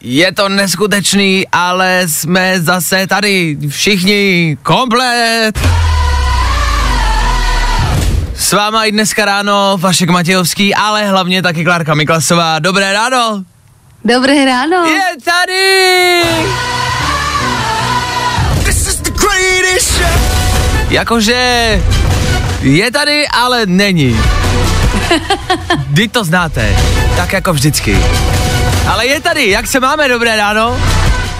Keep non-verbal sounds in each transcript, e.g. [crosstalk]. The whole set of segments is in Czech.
Je to neskutečný, ale jsme zase tady všichni komplet. S váma i dneska ráno Vašek Matějovský, ale hlavně taky Klárka Miklasová. Dobré ráno! Dobré ráno. Je tady! Jakože je tady, ale není. [laughs] Vy to znáte, tak jako vždycky. Ale je tady, jak se máme, dobré ráno?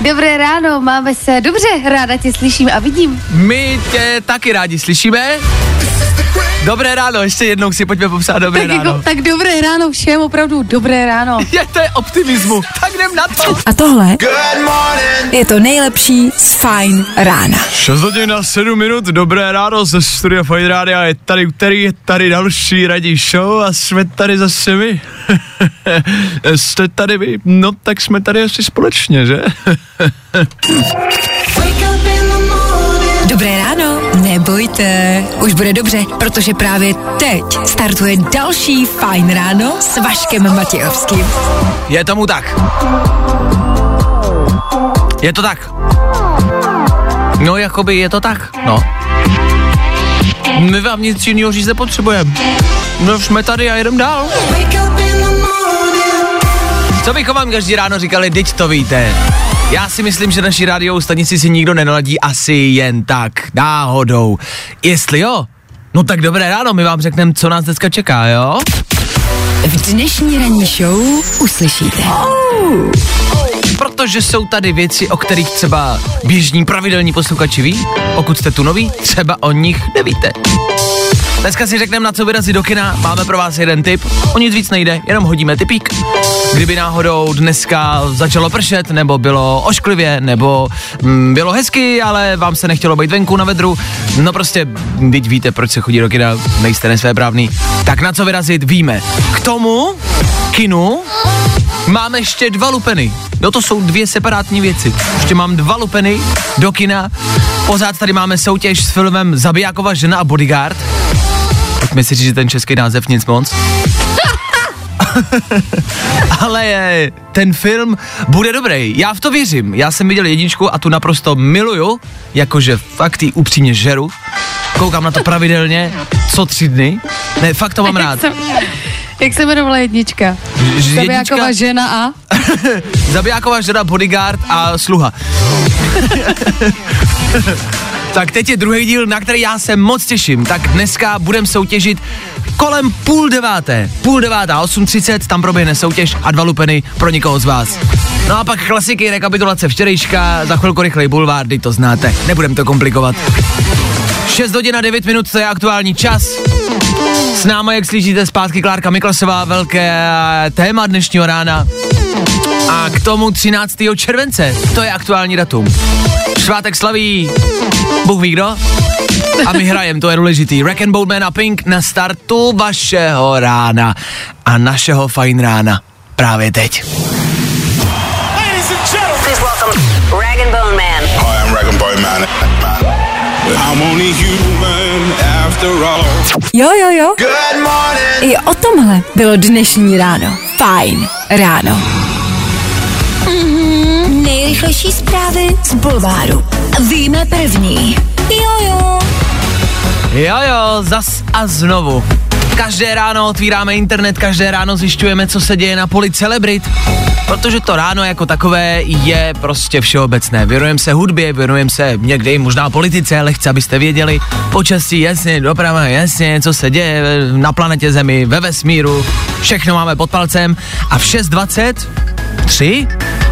Dobré ráno, máme se dobře, ráda tě slyším a vidím. My tě taky rádi slyšíme. Dobré ráno, ještě jednou si pojďme popsat dobré Tak, ráno. jako, tak dobré ráno všem, opravdu dobré ráno. [laughs] Je to je optimismu, tak jdem na to. A tohle je to nejlepší z Fajn rána. 6 hodin na 7 minut, dobré ráno ze studia Fajn Rádia, je tady úterý, je tady další radí show a jsme tady zase my. [laughs] Jste tady vy, no tak jsme tady asi společně, že? [laughs] Dobré ráno, nebojte, už bude dobře, protože právě teď startuje další Fajn ráno s Vaškem Matějovským. Je tomu tak. Je to tak. No, jakoby je to tak, no. My vám nic jiného říct nepotřebujeme. No, jsme tady a jedem dál. Co bychom vám každý ráno říkali, teď to víte. Já si myslím, že naši rádiovou stanici si nikdo nenaladí asi jen tak, náhodou. Jestli jo, no tak dobré ráno, my vám řekneme, co nás dneska čeká, jo? V dnešní ranní show uslyšíte. Protože jsou tady věci, o kterých třeba běžní pravidelní posluchači ví. Pokud jste tu noví, třeba o nich nevíte. Dneska si řekneme, na co vyrazit do kina. Máme pro vás jeden tip. O nic víc nejde, jenom hodíme tipík. Kdyby náhodou dneska začalo pršet, nebo bylo ošklivě, nebo mm, bylo hezky, ale vám se nechtělo být venku na vedru, no prostě, teď víte, proč se chodí do kina, nejste nesvéprávný. Tak na co vyrazit, víme. K tomu kinu Máme ještě dva lupeny. No to jsou dvě separátní věci. Ještě mám dva lupeny do kina. Pořád tady máme soutěž s filmem Zabijákova žena a bodyguard. Pojďme si říct, že ten český název nic moc. [laughs] Ale je, ten film bude dobrý. Já v to věřím. Já jsem viděl jedničku a tu naprosto miluju, jakože fakt jí upřímně žeru. Koukám na to pravidelně, co tři dny. Ne, fakt to mám [laughs] rád. Jak, se jmenovala jednička? Ž- Zabijáková žena a? [laughs] Zabijáková žena, bodyguard a sluha. Tak teď je druhý díl, na který já se moc těším. Tak dneska budeme soutěžit kolem půl deváté. Půl devátá, 8.30, tam proběhne soutěž a dva lupeny pro někoho z vás. No a pak klasiky, rekapitulace včerejška, za chvilku rychlej bulvárdy, to znáte, nebudem to komplikovat. 6 hodin a 9 minut, to je aktuální čas. S náma, jak slyšíte, zpátky Klárka Miklasová, velké téma dnešního rána. A k tomu 13. července, to je aktuální datum. Svátek slaví, Bůh ví kdo. A my hrajem, to je důležitý. Rack and Boldman a Pink na startu vašeho rána a našeho fajn rána. Právě teď. Please welcome Rag and Bone Man. Hi, I'm Rag and Bone Man. I'm only human after all. Jo, jo, jo. Good morning. I o tomhle bylo dnešní ráno. Fajn ráno. Nejrychlejší zprávy z Bulváru. Víme první. Jo, jo. Jo, jo, zas a znovu. Každé ráno otvíráme internet, každé ráno zjišťujeme, co se děje na poli celebrit. Protože to ráno jako takové je prostě všeobecné. Věnujeme se hudbě, věnujeme se někdy možná politice, ale chci, abyste věděli. Počasí, jasně, doprava, jasně, co se děje na planetě Zemi, ve vesmíru. Všechno máme pod palcem. A v 6.23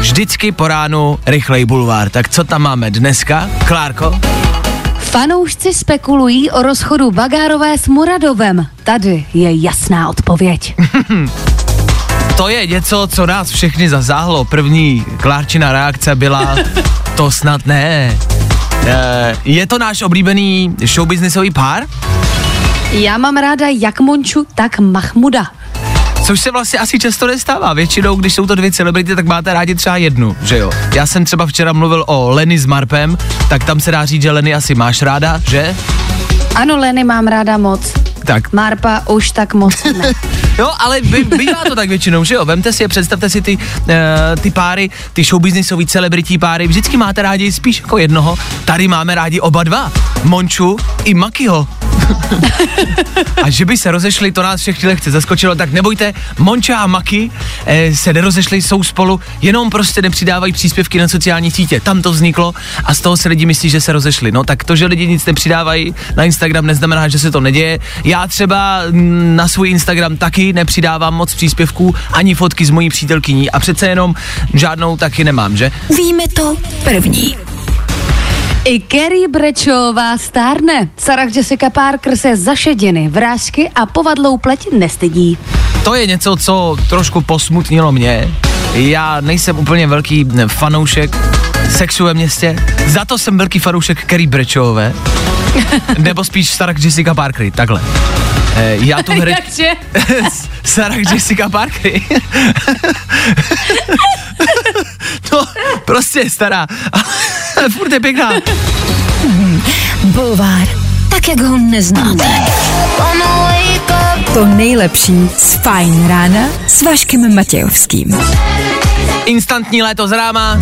vždycky po ránu rychlej bulvár. Tak co tam máme dneska, Klárko? Fanoušci spekulují o rozchodu Bagárové s Muradovem. Tady je jasná odpověď. [laughs] To je něco, co nás všechny zazáhlo. První Klárčina reakce byla, [laughs] To snad ne. Eh, Je to náš oblíbený showbiznisový pár? Já mám ráda jak Monču, tak Mahmuda. Což se vlastně asi často nestává. Většinou, když jsou to dvě celebrity, tak máte rádi třeba jednu, že jo? Já jsem třeba včera mluvil o Lenny s Marpem, tak tam se dá říct, že Lenny asi máš ráda, že? Ano, Leny mám ráda moc. Tak, Marpa už tak moc ne. [laughs] jo, ale by, bývá to tak většinou, že jo? Vemte si je, představte si ty, uh, ty páry, ty showbiznisový celebrití páry, vždycky máte rádi spíš jako jednoho. Tady máme rádi oba dva, Monču i Makiho. a že by se rozešli, to nás všechny lehce zaskočilo, tak nebojte, Monča a Maki eh, se nerozešli, jsou spolu, jenom prostě nepřidávají příspěvky na sociální sítě. Tam to vzniklo a z toho se lidi myslí, že se rozešli. No tak to, že lidi nic nepřidávají na Instagram, neznamená, že se to neděje. Já třeba mm, na svůj Instagram taky nepřidávám moc příspěvků, ani fotky s mojí přítelkyní a přece jenom žádnou taky nemám, že? Víme to první. I Kerry Brečová stárne. Sarah Jessica Parker se zašediny, vrázky a povadlou pleť nestydí. To je něco, co trošku posmutnilo mě. Já nejsem úplně velký fanoušek sexu ve městě, za to jsem velký fanoušek Kerry Brečové, [laughs] nebo spíš Sarah Jessica Parker, takhle. Eh, Já tu hry... Jakže? Sarah Jessica Parker. [laughs] no, prostě je stará, ale [laughs] furt je pěkná. Bulvár. Tak, jak ho neznáte. To nejlepší z Fajn rána s Vaškem Matějovským. Instantní léto z ráma.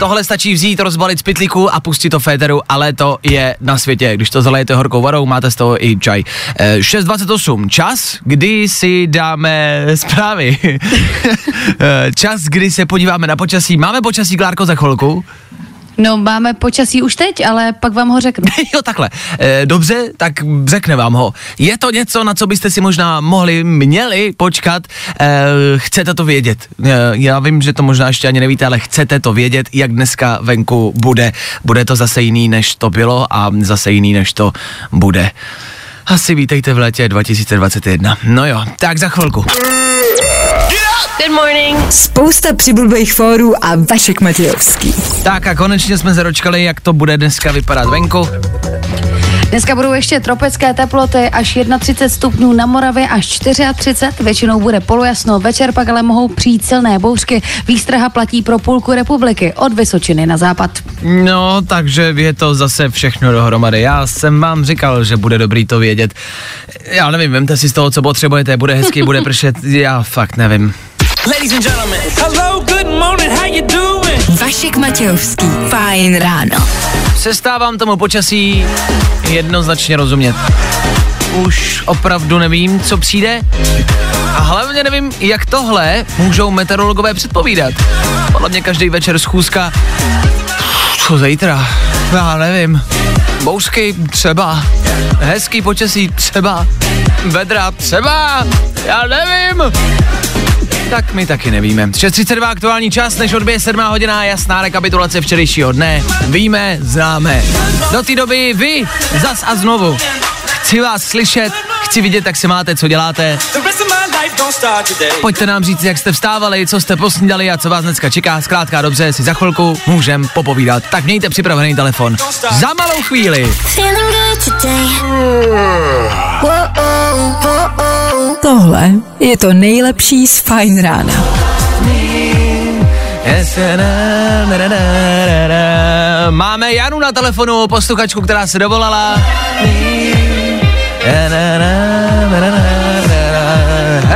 Tohle stačí vzít, rozbalit z pytlíku a pustit to féteru, ale to je na světě. Když to zalejete horkou varou, máte z toho i čaj. Eh, 6.28, čas, kdy si dáme zprávy. [laughs] Eh, čas, kdy se podíváme na počasí. Máme počasí, Klárko, za chvilku? No, máme počasí už teď, ale pak vám ho řeknu. [laughs] jo, takhle. E, dobře, tak řekne vám ho. Je to něco, na co byste si možná mohli, měli počkat. E, chcete to vědět. E, já vím, že to možná ještě ani nevíte, ale chcete to vědět, jak dneska venku bude. Bude to zase jiný, než to bylo a zase jiný, než to bude. Asi vítejte v létě 2021. No jo, tak za chvilku. Good morning. Spousta přibulbých fórů a Vašek Matějovský. Tak a konečně jsme se dočkali, jak to bude dneska vypadat venku. Dneska budou ještě tropické teploty až 31 stupňů na Moravě až 34, většinou bude polojasno, večer pak ale mohou přijít silné bouřky. Výstraha platí pro půlku republiky, od Vysočiny na západ. No, takže je to zase všechno dohromady. Já jsem vám říkal, že bude dobrý to vědět. Já nevím, vemte si z toho, co potřebujete, bude hezký, bude pršet, já fakt nevím. Ladies and gentlemen, hello, good morning, how you doing? Vašek Matějovský. Fajn ráno. Přestávám tomu počasí jednoznačně rozumět. Už opravdu nevím, co přijde a hlavně nevím, jak tohle můžou meteorologové předpovídat. Podle mě každý večer schůzka, co zítra, já nevím. Bouřky třeba, hezký počasí třeba, vedra třeba, já nevím. Tak my taky nevíme. 6.32 aktuální čas, než odbije 7 hodina, jasná rekapitulace včerejšího dne. Víme, známe. Do té doby vy, zas a znovu. Chci vás slyšet, chci vidět, jak se máte, co děláte. Pojďte nám říct, jak jste vstávali, co jste posnídali a co vás dneska čeká. Zkrátka dobře, si za chvilku můžem popovídat. Tak mějte připravený telefon. Za malou chvíli. Tohle je to nejlepší z Fajn rána. Máme Janu na telefonu, posluchačku, která se dovolala.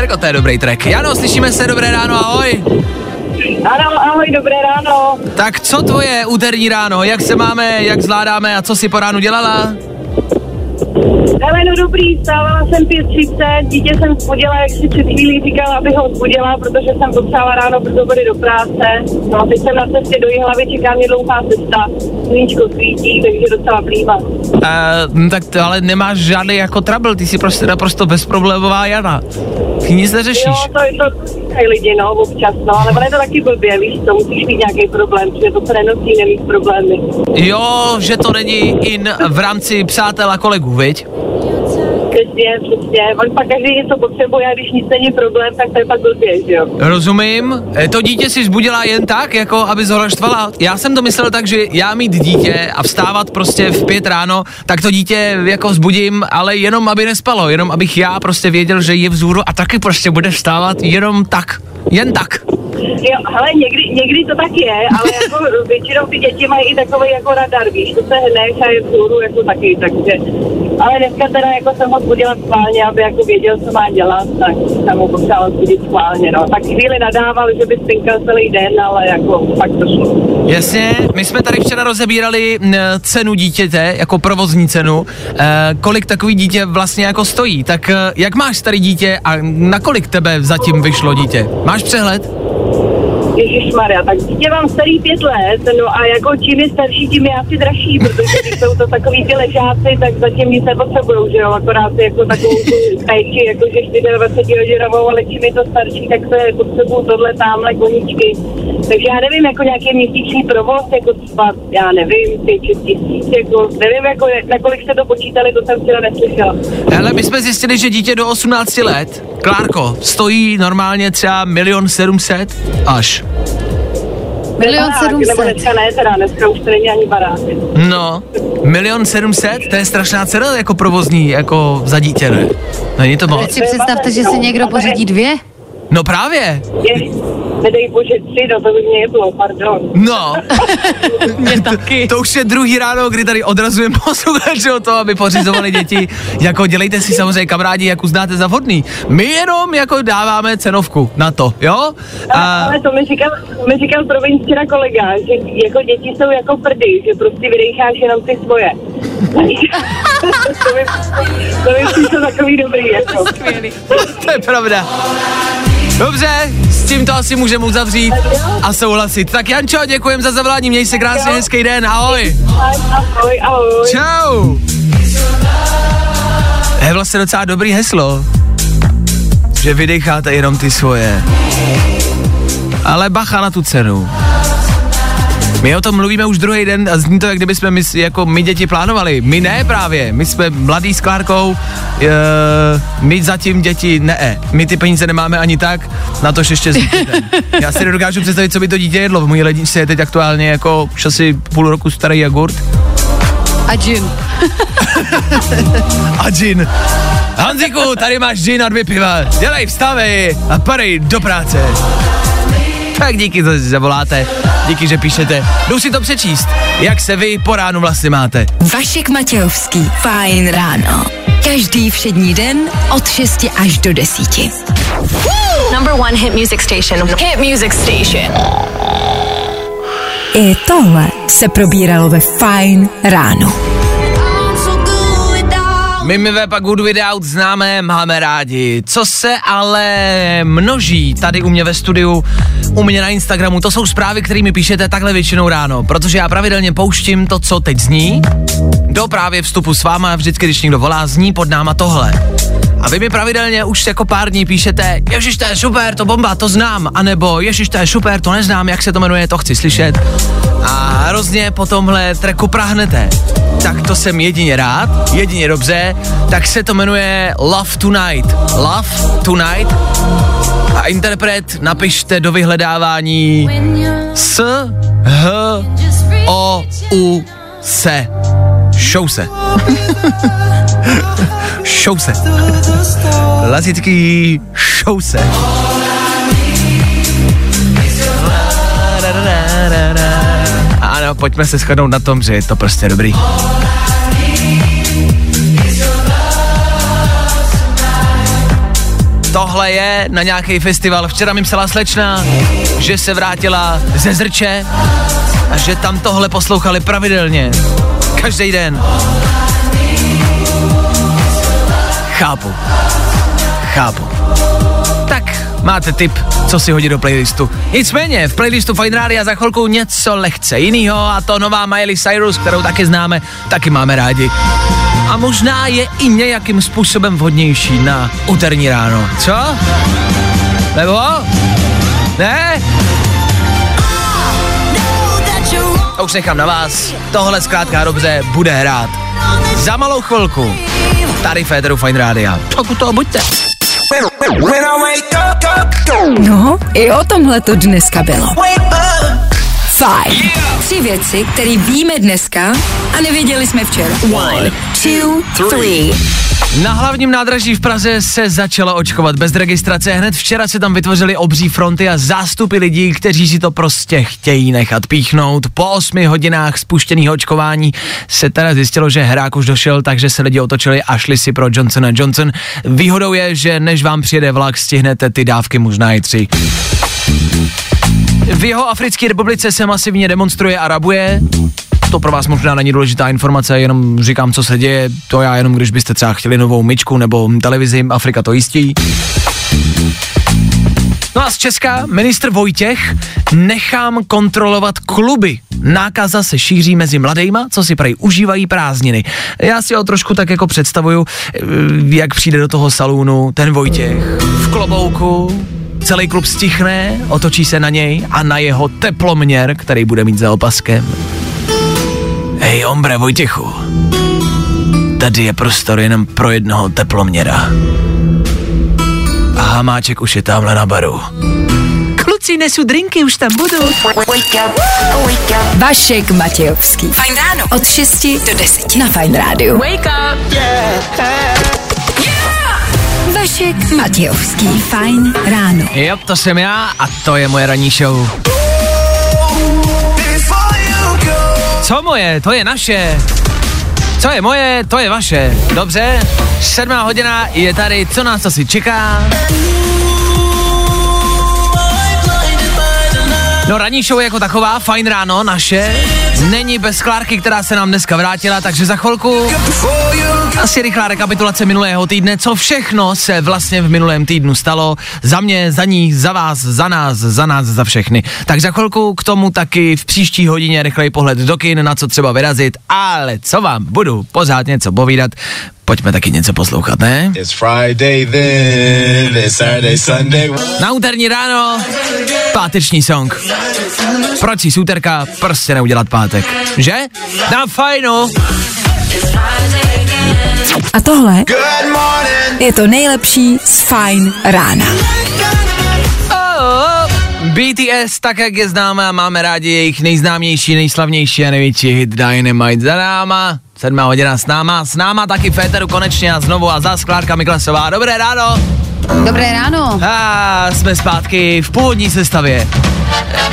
Herko, to je dobrý track. Jano, slyšíme se, dobré ráno, ahoj. Ano, ahoj, dobré ráno. Tak co tvoje úterní ráno, jak se máme, jak zvládáme a co si po ránu dělala? Ale no dobrý, stávala jsem 5.30, dítě jsem vzbudila, jak si před chvílí říkala, aby ho vzbudila, protože jsem potřebovala ráno brzo body do práce. No a teď jsem na cestě do Jihlavy, čeká mě dlouhá cesta, sluníčko svítí, takže docela plývá. Uh, tak to ale nemáš žádný jako trouble, ty jsi prostě naprosto bezproblémová Jana. Ty nic neřešíš. Jo, to je to lidi, no, občas, no, ale ono je to taky blbě, víš, to musíš mít nějaký problém, protože to se nenosí nemít problémy. Jo, že to není in v rámci přátel a kolegů, viď? Přesně, přesně. On pak každý něco potřebuje a když nic není problém, tak to je pak blbě, že jo. Rozumím. E, To dítě si zbudila jen tak, jako aby zhora štvala. Já jsem to myslel tak, že já mít dítě a vstávat prostě v pět ráno, tak to dítě jako vzbudím, ale jenom aby nespalo, jenom abych já prostě věděl, že je vzhůru a taky prostě bude vstávat jenom tak. Jen tak. Jo, hele, někdy, někdy to tak je, ale jako [laughs] většinou ty děti mají i takový jako radar, víš, to se hneš a je vzhůru jako taky, takže, ale dneska teda jako jsem ho zbudila schválně, aby jako věděl, co má dělat, tak jsem ho potřebovala zbudit schválně, no. Tak chvíli nadával, že by spinkal celý den, ale jako pak to šlo. Jasně, my jsme tady včera rozebírali cenu dítěte, jako provozní cenu, e, kolik takový dítě vlastně jako stojí. Tak e, jak máš starý dítě a na kolik tebe zatím vyšlo dítě? Máš přehled? Ježíš Maria, tak dítě mám starý pět let, no a jako čím je starší, tím je asi dražší, protože když jsou to takový ty ležáci, tak zatím nic nepotřebují, že jo, akorát jako takovou tu péči, jakože 24 hodinovou, ale čím je to starší, tak se potřebují tohle tamhle koníčky. Takže já nevím, jako nějaký měsíční provoz, jako třeba, já nevím, 5 tisíc, jako nevím, jako, na kolik jste to počítali, to jsem včera neslyšela. Hele, my jsme zjistili, že dítě do 18 let, Klárko, stojí normálně třeba milion sedmset až. Milion sedmset. ne, teda, dneska už to není ani barák. No, milion sedmset, to je strašná cena jako provozní, jako za dítě, ne? Není to Teď moc? si představte, že si někdo pořídí dvě. No právě, Je, nedej bože, tři, no to by mě jedlo, pardon. no. [laughs] Mě taky. To, to už je druhý ráno, kdy tady odrazujeme posluchače o to, aby pořizovali děti. Jako dělejte si samozřejmě kamarádi, jak uznáte za vhodný. My jenom jako dáváme cenovku na to, jo? A... Ale to mi říkal, mi říkal promiň včera kolega, že jako děti jsou jako prdy, že prostě vydecháš jenom ty svoje. [laughs] to mi, to mi přišlo takový dobrý, jako. to je pravda. Dobře, s tím to asi můžeme uzavřít a souhlasit. Tak Jančo, děkujem za zavolání, měj se krásně, hezký den, ahoj. Ahoj, ahoj. Čau. To je vlastně docela dobrý heslo, že vydecháte jenom ty svoje. Ale bacha na tu cenu. My o tom mluvíme už druhý den a zní to, jak kdyby jsme my, jako my děti plánovali. My ne právě, my jsme mladý s Klárkou, e, my zatím děti ne. My ty peníze nemáme ani tak, na to ještě s. [laughs] Já si nedokážu představit, co by to dítě jedlo. V mojí ledničce je teď aktuálně jako už asi půl roku starý jogurt. A gin. [laughs] a gin. Hanziku, tady máš gin a dvě piva. Dělej, vstávej a padej do práce. Tak díky, že zavoláte. Díky, že píšete. Jdu si to přečíst. Jak se vy po ránu vlastně máte? Vašek Matějovský. Fajn ráno. Každý všední den od 6 až do 10. Number one hit music station. Hit music station. I tohle se probíralo ve Fajn ráno. My my pak Good Without známe, máme rádi. Co se ale množí tady u mě ve studiu, u mě na Instagramu, to jsou zprávy, kterými píšete takhle většinou ráno, protože já pravidelně pouštím to, co teď zní, do právě vstupu s váma, vždycky, když někdo volá, zní pod náma tohle. A vy mi pravidelně už jako pár dní píšete, ježiš, to je super, to bomba, to znám, anebo ježiš, to je super, to neznám, jak se to jmenuje, to chci slyšet. A hrozně po tomhle treku prahnete. Tak to jsem jedině rád, jedině dobře, tak se to jmenuje Love Tonight. Love Tonight. A interpret napište do vyhledávání S, H, O, U, Se. Show se. [laughs] show se. Klasický show se. Ano, pojďme se shodnout na tom, že je to prostě dobrý. Tohle je na nějaký festival. Včera mi psala slečna, že se vrátila ze Zrče a že tam tohle poslouchali pravidelně. Každý den. Chápu. Chápu. Tak, máte tip, co si hodit do playlistu. Nicméně, v playlistu Fine Radio za chvilku něco lehce jinýho a to nová Miley Cyrus, kterou taky známe, taky máme rádi. A možná je i nějakým způsobem vhodnější na úterní ráno. Co? Nebo? Ne? Už nechám na vás. Tohle zkrátka dobře bude hrát. Za malou chvilku. Tady Féteru Fine Rádia. Tak u toho buďte. No, i o tomhle to dneska bylo. Fajn. Tři věci, které víme dneska a nevěděli jsme včera. One, two, three. Na hlavním nádraží v Praze se začalo očkovat bez registrace. Hned včera se tam vytvořily obří fronty a zástupy lidí, kteří si to prostě chtějí nechat píchnout. Po osmi hodinách spuštěného očkování se teda zjistilo, že herák už došel, takže se lidi otočili a šli si pro Johnson Johnson. Výhodou je, že než vám přijede vlak, stihnete ty dávky možná i tři. V jeho Africké republice se masivně demonstruje a rabuje. To pro vás možná není důležitá informace, jenom říkám, co se děje. To já jenom, když byste třeba chtěli novou myčku nebo televizi, Afrika to jistí. No a z Česka ministr Vojtěch nechám kontrolovat kluby. Nákaza se šíří mezi mladejma, co si prej užívají prázdniny. Já si ho trošku tak jako představuju, jak přijde do toho salonu ten Vojtěch v klobouku, celý klub stichne, otočí se na něj a na jeho teploměr, který bude mít za opaskem. Hej, ombre Vojtěchu, tady je prostor jenom pro jednoho teploměra. A Hamáček už je tamhle na baru. Kluci, nesu drinky, už tam budu. Vašek Matějovský. Fajn ráno. Od 6 do 10 na Fajn rádiu. Wake up. Vašek Matějovský. Fajn ráno. Jo, to jsem já a to je moje ranní show. Co moje, to je naše. Co je moje, to je vaše. Dobře, sedmá hodina je tady, co nás asi čeká? No ranní show jako taková, fajn ráno, naše, není bez Klárky, která se nám dneska vrátila, takže za chvilku asi rychlá rekapitulace minulého týdne, co všechno se vlastně v minulém týdnu stalo, za mě, za ní, za vás, za nás, za nás, za všechny. Tak za chvilku k tomu taky v příští hodině rychlej pohled do kin, na co třeba vyrazit, ale co vám budu pořád něco povídat, pojďme taky něco poslouchat, ne? It's Friday then, it's Saturday, Sunday. Na úterní ráno, páteční song. Proč si z úterka prostě neudělat pátek, že? Na fajnu. A tohle je to nejlepší z Fajn rána. Oh, BTS, tak jak je známá, máme rádi jejich nejznámější, nejslavnější a největší hit Dynamite za náma. Sedmá hodina s náma, s náma taky Féteru konečně a znovu a zás Klárka Miklasová. Dobré ráno. Dobré ráno. A jsme zpátky v původní sestavě.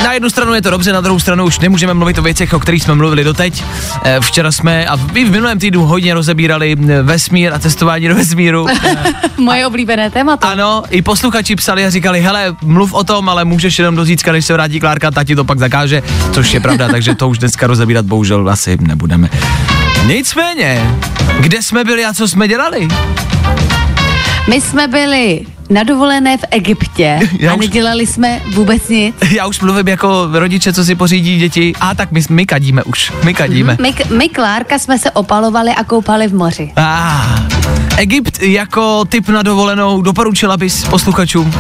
Na jednu stranu je to dobře, na druhou stranu už nemůžeme mluvit o věcech, o kterých jsme mluvili doteď. Eh, Včera jsme a i v minulém týdnu hodně rozebírali vesmír a cestování do vesmíru. [laughs] Moje oblíbené téma. Ano, i posluchači psali a říkali, hele, mluv o tom, ale můžeš jenom do zítřka, než se vrátí Klárka, ta ti to pak zakáže, což je pravda, takže to už dneska rozebírat bohužel asi nebudeme. Nicméně, kde jsme byli a co jsme dělali? My jsme byli na dovolené v Egyptě [laughs] Já a už- nedělali jsme vůbec nic. [laughs] Já už mluvím jako rodiče, co si pořídí děti. A tak my, my kadíme už, my kadíme. My, my Klárka jsme se opalovali a koupali v moři. Ah, Egypt jako typ na dovolenou doporučila bys posluchačům?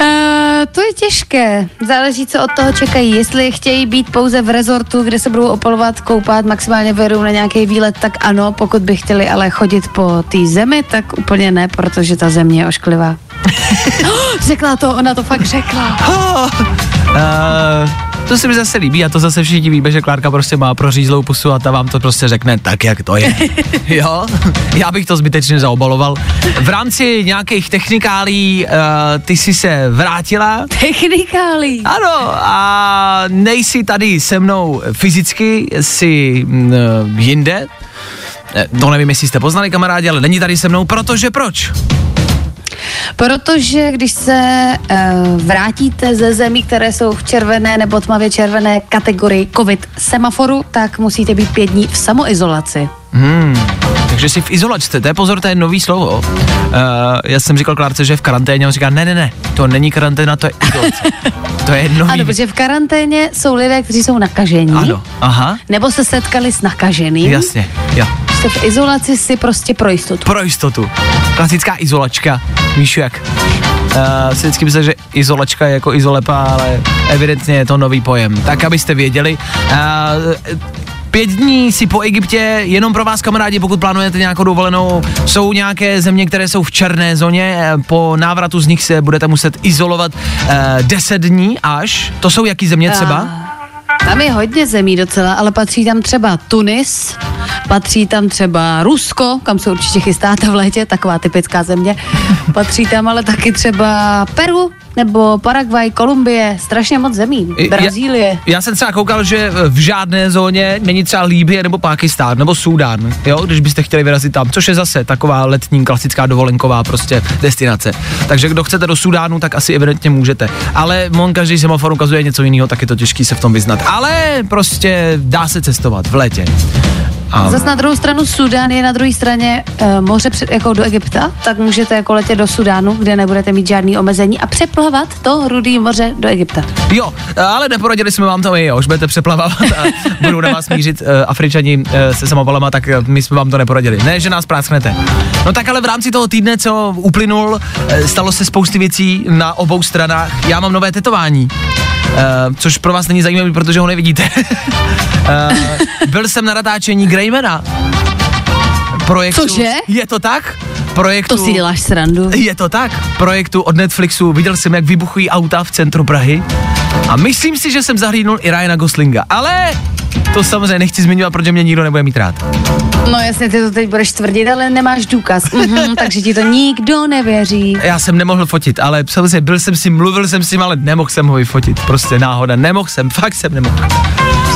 Uh, to je těžké. Záleží, co od toho čekají. Jestli chtějí být pouze v rezortu, kde se budou opalovat, koupat, maximálně vyjedou na nějaký výlet, tak ano. Pokud by chtěli ale chodit po té zemi, tak úplně ne, protože ta země je ošklivá. [laughs] [gasps] Řekla to, ona to fakt řekla. Oh, uh, to se mi zase líbí a to zase všichni víme, že Klárka prostě má prořízlou pusu a ta vám to prostě řekne tak, jak to je. [laughs] jo, já bych to zbytečně zaobaloval. V rámci nějakých technikálí uh, ty jsi se vrátila Technikálí. Ano, a nejsi tady se mnou fyzicky, jsi mm, jinde. Eh, To nevím, jestli jste poznali kamarádi, ale není tady se mnou, protože proč? Protože když se uh, vrátíte ze zemí, které jsou v červené nebo tmavě červené kategorii COVID semaforu, tak musíte být pět dní v samoizolaci. Hmm, takže jsi v izolačce, to je pozor, to je nový slovo. Uh, já jsem říkal Klárce, že je v karanténě, on říká, ne, ne, ne, to není karanténa, to je izolace. [laughs] to je nový. Ano, protože v karanténě jsou lidé, kteří jsou nakažení. Ano, aha, Nebo se setkali s nakaženým. jasně, jo. Jste v izolaci si prostě pro jistotu. Pro jistotu. Klasická izolačka, víš jak? Uh, si vždycky myslel, že izolačka je jako izolepa, ale evidentně je to nový pojem. Tak, abyste věděli. Uh, Pět dní si po Egyptě, jenom pro vás kamarádi, pokud plánujete nějakou dovolenou, jsou nějaké země, které jsou v černé zóně, eh, po návratu z nich se budete muset izolovat eh, 10 dní až. To jsou jaký země třeba? Tam je hodně zemí docela, ale patří tam třeba Tunis, patří tam třeba Rusko, kam se určitě chystáte v létě, taková typická země. Patří tam ale taky třeba Peru, nebo Paraguay, Kolumbie, strašně moc zemí. Brazílie. Já, já jsem třeba koukal, že v žádné zóně není třeba Líbie nebo Pákistán nebo Súdán, jo, když byste chtěli vyrazit tam, což je zase taková letní klasická dovolenková prostě destinace. Takže kdo chcete do Súdánu, tak asi evidentně můžete. Ale on každý semafor ukazuje něco jiného, tak je to těžký se v tom vyznat. Ale prostě dá se cestovat v létě. A Zas na druhou stranu Sudán je na druhé straně e, moře před, jako do Egypta, tak můžete jako letět do Sudánu, kde nebudete mít žádný omezení a přeplavat to rudý moře do Egypta. Jo, ale neporadili jsme vám to my, jo, už budete přeplavávat a [laughs] budou na vás mířit uh, Afričani uh, se samovalama, tak my jsme vám to neporadili. Ne, že nás prásknete. No tak ale v rámci toho týdne, co uplynul, uh, stalo se spousty věcí na obou stranách. Já mám nové tetování. Uh, což pro vás není zajímavé, protože ho nevidíte. uh, [laughs] byl jsem na natáčení Greymana. Projektu. Cože? Je to tak? Projektu. To si děláš srandu. Je to tak. Projektu od Netflixu. Viděl jsem, jak vybuchují auta v centru Prahy. A myslím si, že jsem zahlídnul i Ryana Goslinga. Ale to samozřejmě nechci zmiňovat, protože mě nikdo nebude mít rád. No jasně, ty to teď budeš tvrdit, ale nemáš důkaz. Mhm, [laughs] takže ti to nikdo nevěří. Já jsem nemohl fotit, ale samozřejmě byl jsem si, mluvil jsem s ním, ale nemohl jsem ho vyfotit. Prostě náhoda. Nemohl jsem, fakt jsem nemohl.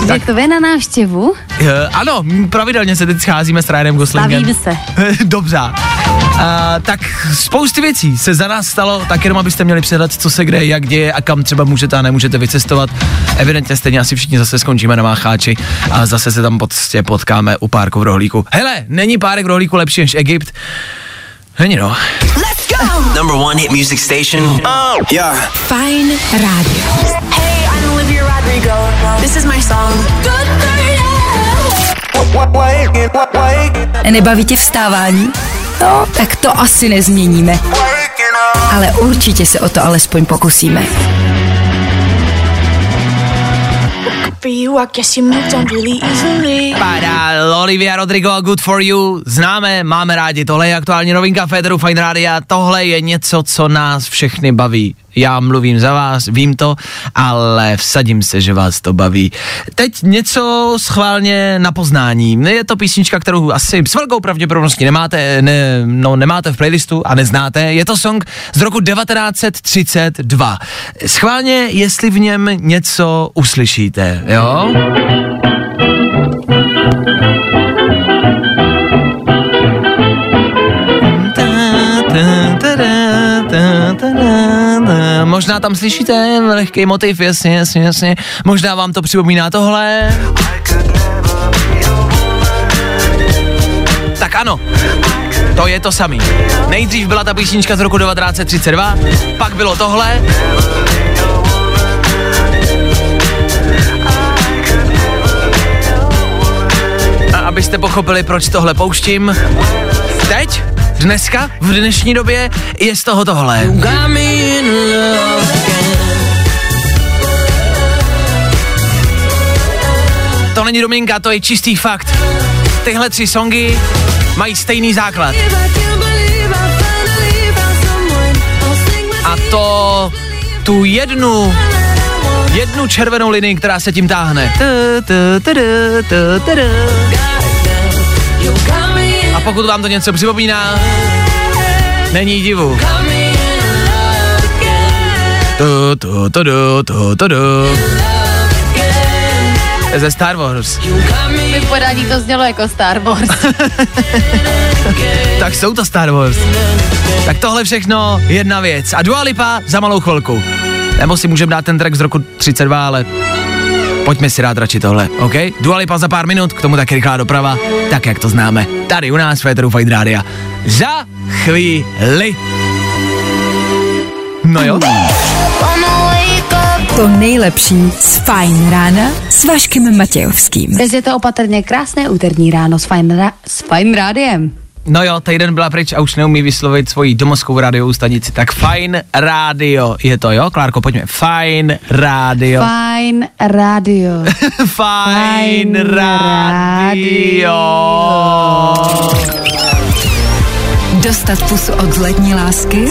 Tak. to vy na návštěvu? Uh, ano, pravidelně se teď scházíme s Ryanem Goslingem. Bavíme se. [laughs] Dobře. Uh, tak spousty věcí se za nás stalo, tak jenom abyste měli přehled, co se kde, jak děje a kam třeba můžete a nemůžete vycestovat. Evidentně stejně asi všichni zase skončíme na Mácháči a zase se tam prostě potkáme u párku v rohlíku. Hele, není párek v rohlíku lepší než Egypt? Není no. Number one hit music station. Oh. Yeah. Fajn rádio. Hey, Olivia Rodrigo. This is my song. Nebaví tě vstávání? No, tak to asi nezměníme. Ale určitě se o to alespoň pokusíme. For you, I guess you moved on really easily. Para Olivia Rodrigo, Good For You, známe, máme rádi, tohle je aktuální novinka Federu Fine Rádia, tohle je něco, co nás všechny baví. Já mluvím za vás, vím to, ale vsadím se, že vás to baví. Teď něco schválně na poznání. Je to písnička, kterou asi s velkou pravděpodobností nemáte, ne, no, nemáte v playlistu a neznáte. Je to song z roku 1932. Schválně, jestli v něm něco uslyšíte, jo? Možná tam slyšíte lehký motiv, jasně, jasně, jasně. Možná vám to připomíná tohle. Tak ano, to je to samý. Nejdřív byla ta písnička z roku 1932, pak bylo tohle. A abyste pochopili, proč tohle pouštím, teď, dneska, v dnešní době, je z toho tohle. To není domínka, to je čistý fakt. Tyhle tři songy mají stejný základ. A to tu jednu jednu červenou linii, která se tím táhne. A pokud vám to něco připomíná, není divu. Tu, tu, tu, tu, tu, tu, tu. Ze Star Wars. Mi v podání to znělo jako Star Wars. [laughs] Tak jsou to Star Wars. Tak tohle všechno jedna věc. A Dua Lipa za malou chvilku. Nebo si můžeme dát ten track z roku 32, ale pojďme si dát radši tohle, OK? Dua Lipa za pár minut, k tomu taky rychlá doprava, tak jak to známe. Tady u nás v Féteru Fight Rádia. Za chvíli. No jo. To nejlepší z Fajn rána s Vaškem Matějovským. Dnes je to opatrně krásné úterní ráno s Fajn, ra- s fajn rádiem. No jo, týden byla pryč a už neumí vyslovit svoji domovskou rádiovou stanici, tak fajn rádio je to, jo? Klárko, pojďme. Fajn rádio. Fajn rádio. [laughs] Fajn rádio. Dostat pusu od lední lásky [laughs]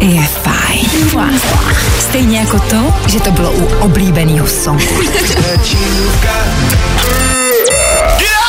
je fajn. Stejně jako to, že to bylo u oblíbeného songu.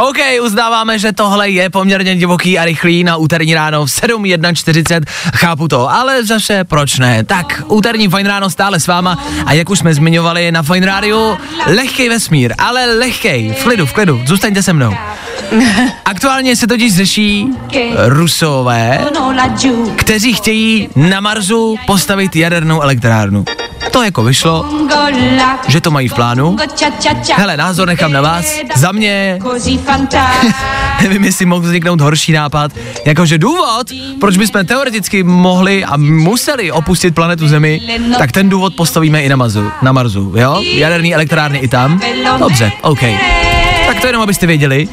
OK, uznáváme, že tohle je poměrně divoký a rychlý na úterní ráno v 7.1.40, chápu to, ale zase proč ne? Tak, úterní Fine ráno stále s váma a jak už jsme zmiňovali na Fine rádiu, lehkej vesmír, ale lehkej, v klidu, v klidu, zůstaňte se mnou. [laughs] Aktuálně se totiž řeší rusové, kteří chtějí na Marsu postavit jadernou elektrárnu. To jako vyšlo, že to mají v plánu. Hele, názor nechám na vás. Za mě, [laughs] nevím, jestli mohl vzniknout horší nápad, jakože důvod, proč bychom teoreticky mohli a museli opustit planetu Zemi, tak ten důvod postavíme i na Marsu, na Marsu, jo? Jaderný elektrárny i tam. Dobře, OK. Tak to jenom, abyste věděli,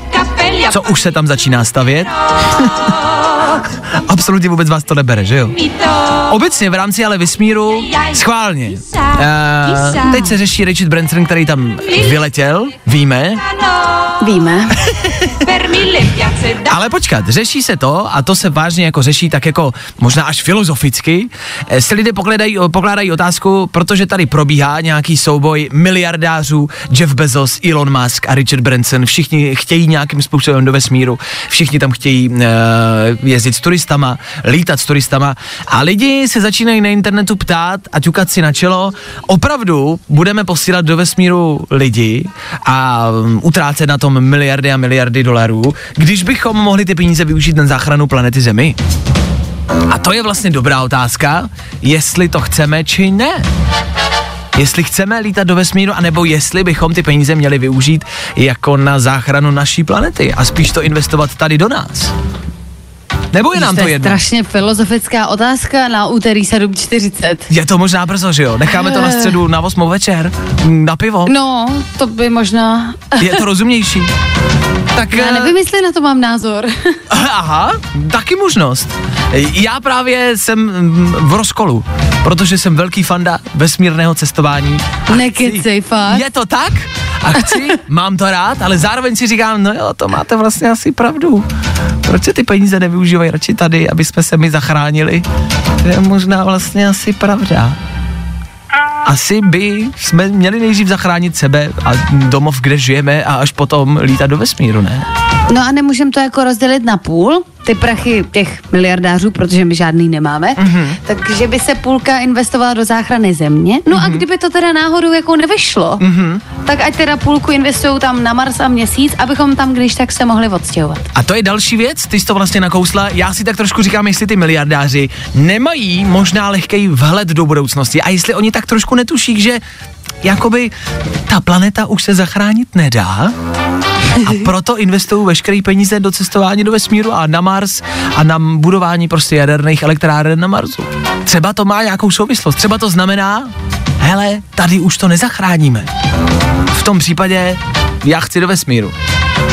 co už se tam začíná stavět. [laughs] Absolutně vůbec vás to nebere, že jo? Obecně v rámci ale vesmíru schválně. Uh, teď se řeší Richard Branson, který tam vyletěl, víme. Víme. [laughs] Ale počkat, řeší se to, a to se vážně jako řeší tak jako možná až filozoficky, eh, se lidé pokládají, pokládají otázku, protože tady probíhá nějaký souboj miliardářů, Jeff Bezos, Elon Musk a Richard Branson, všichni chtějí nějakým způsobem do vesmíru, všichni tam chtějí uh, jezdit s turistama, lítat s turistama. A lidi se začínají na internetu ptát a ťukat si na čelo, opravdu budeme posílat do vesmíru lidi a um, utrácet na tom miliardy a miliardy dolarů, když bychom mohli ty peníze využít na záchranu planety Zemi? A to je vlastně dobrá otázka, jestli to chceme či ne. Jestli chceme lítat do vesmíru, anebo jestli bychom ty peníze měli využít jako na záchranu naší planety a spíš to investovat tady do nás. Nebo je nám to je jedno? strašně filozofická otázka na úterý 7.40. Je to možná brzo, že jo? Necháme to na středu na 8 večer, na pivo. No, to by možná... Je to rozumnější. [laughs] Tak, Já eh, nevím, jestli na to mám názor. [laughs] Aha, taky možnost. Já právě jsem mm, v rozkolu, protože jsem velký fanda vesmírného cestování. Nekecej, fakt? Je to tak? A chci, mám to rád, ale zároveň si říkám, no jo, to máte vlastně asi pravdu. Proč se ty peníze nevyužívají radši tady, aby jsme se my zachránili? To je možná vlastně asi pravda. Asi by jsme měli nejdřív zachránit sebe a domov, kde žijeme a až potom lítat do vesmíru, ne? No a nemůžeme to jako rozdělit na půl, ty prachy těch miliardářů, protože my žádný nemáme, Mhm. mm-hmm. takže by se půlka investovala do záchrany země. No mm-hmm. a kdyby to teda náhodou jako nevyšlo, Mhm. mm-hmm. tak ať teda půlku investují tam na Mars a měsíc, abychom tam když tak se mohli odstěhovat. A to je další věc, ty jsi to vlastně nakousla. Já si tak trošku říkám, jestli ty miliardáři nemají možná lehký vhled do budoucnosti a jestli oni tak trošku netuší, že jakoby ta planeta už se zachránit nedá a [laughs] proto investují veškeré peníze do cestování do vesmíru a na Mars a na budování prostě jaderných elektráren na Marsu. Třeba to má nějakou souvislost, třeba to znamená, hele, tady už to nezachráníme. V tom případě já chci do vesmíru.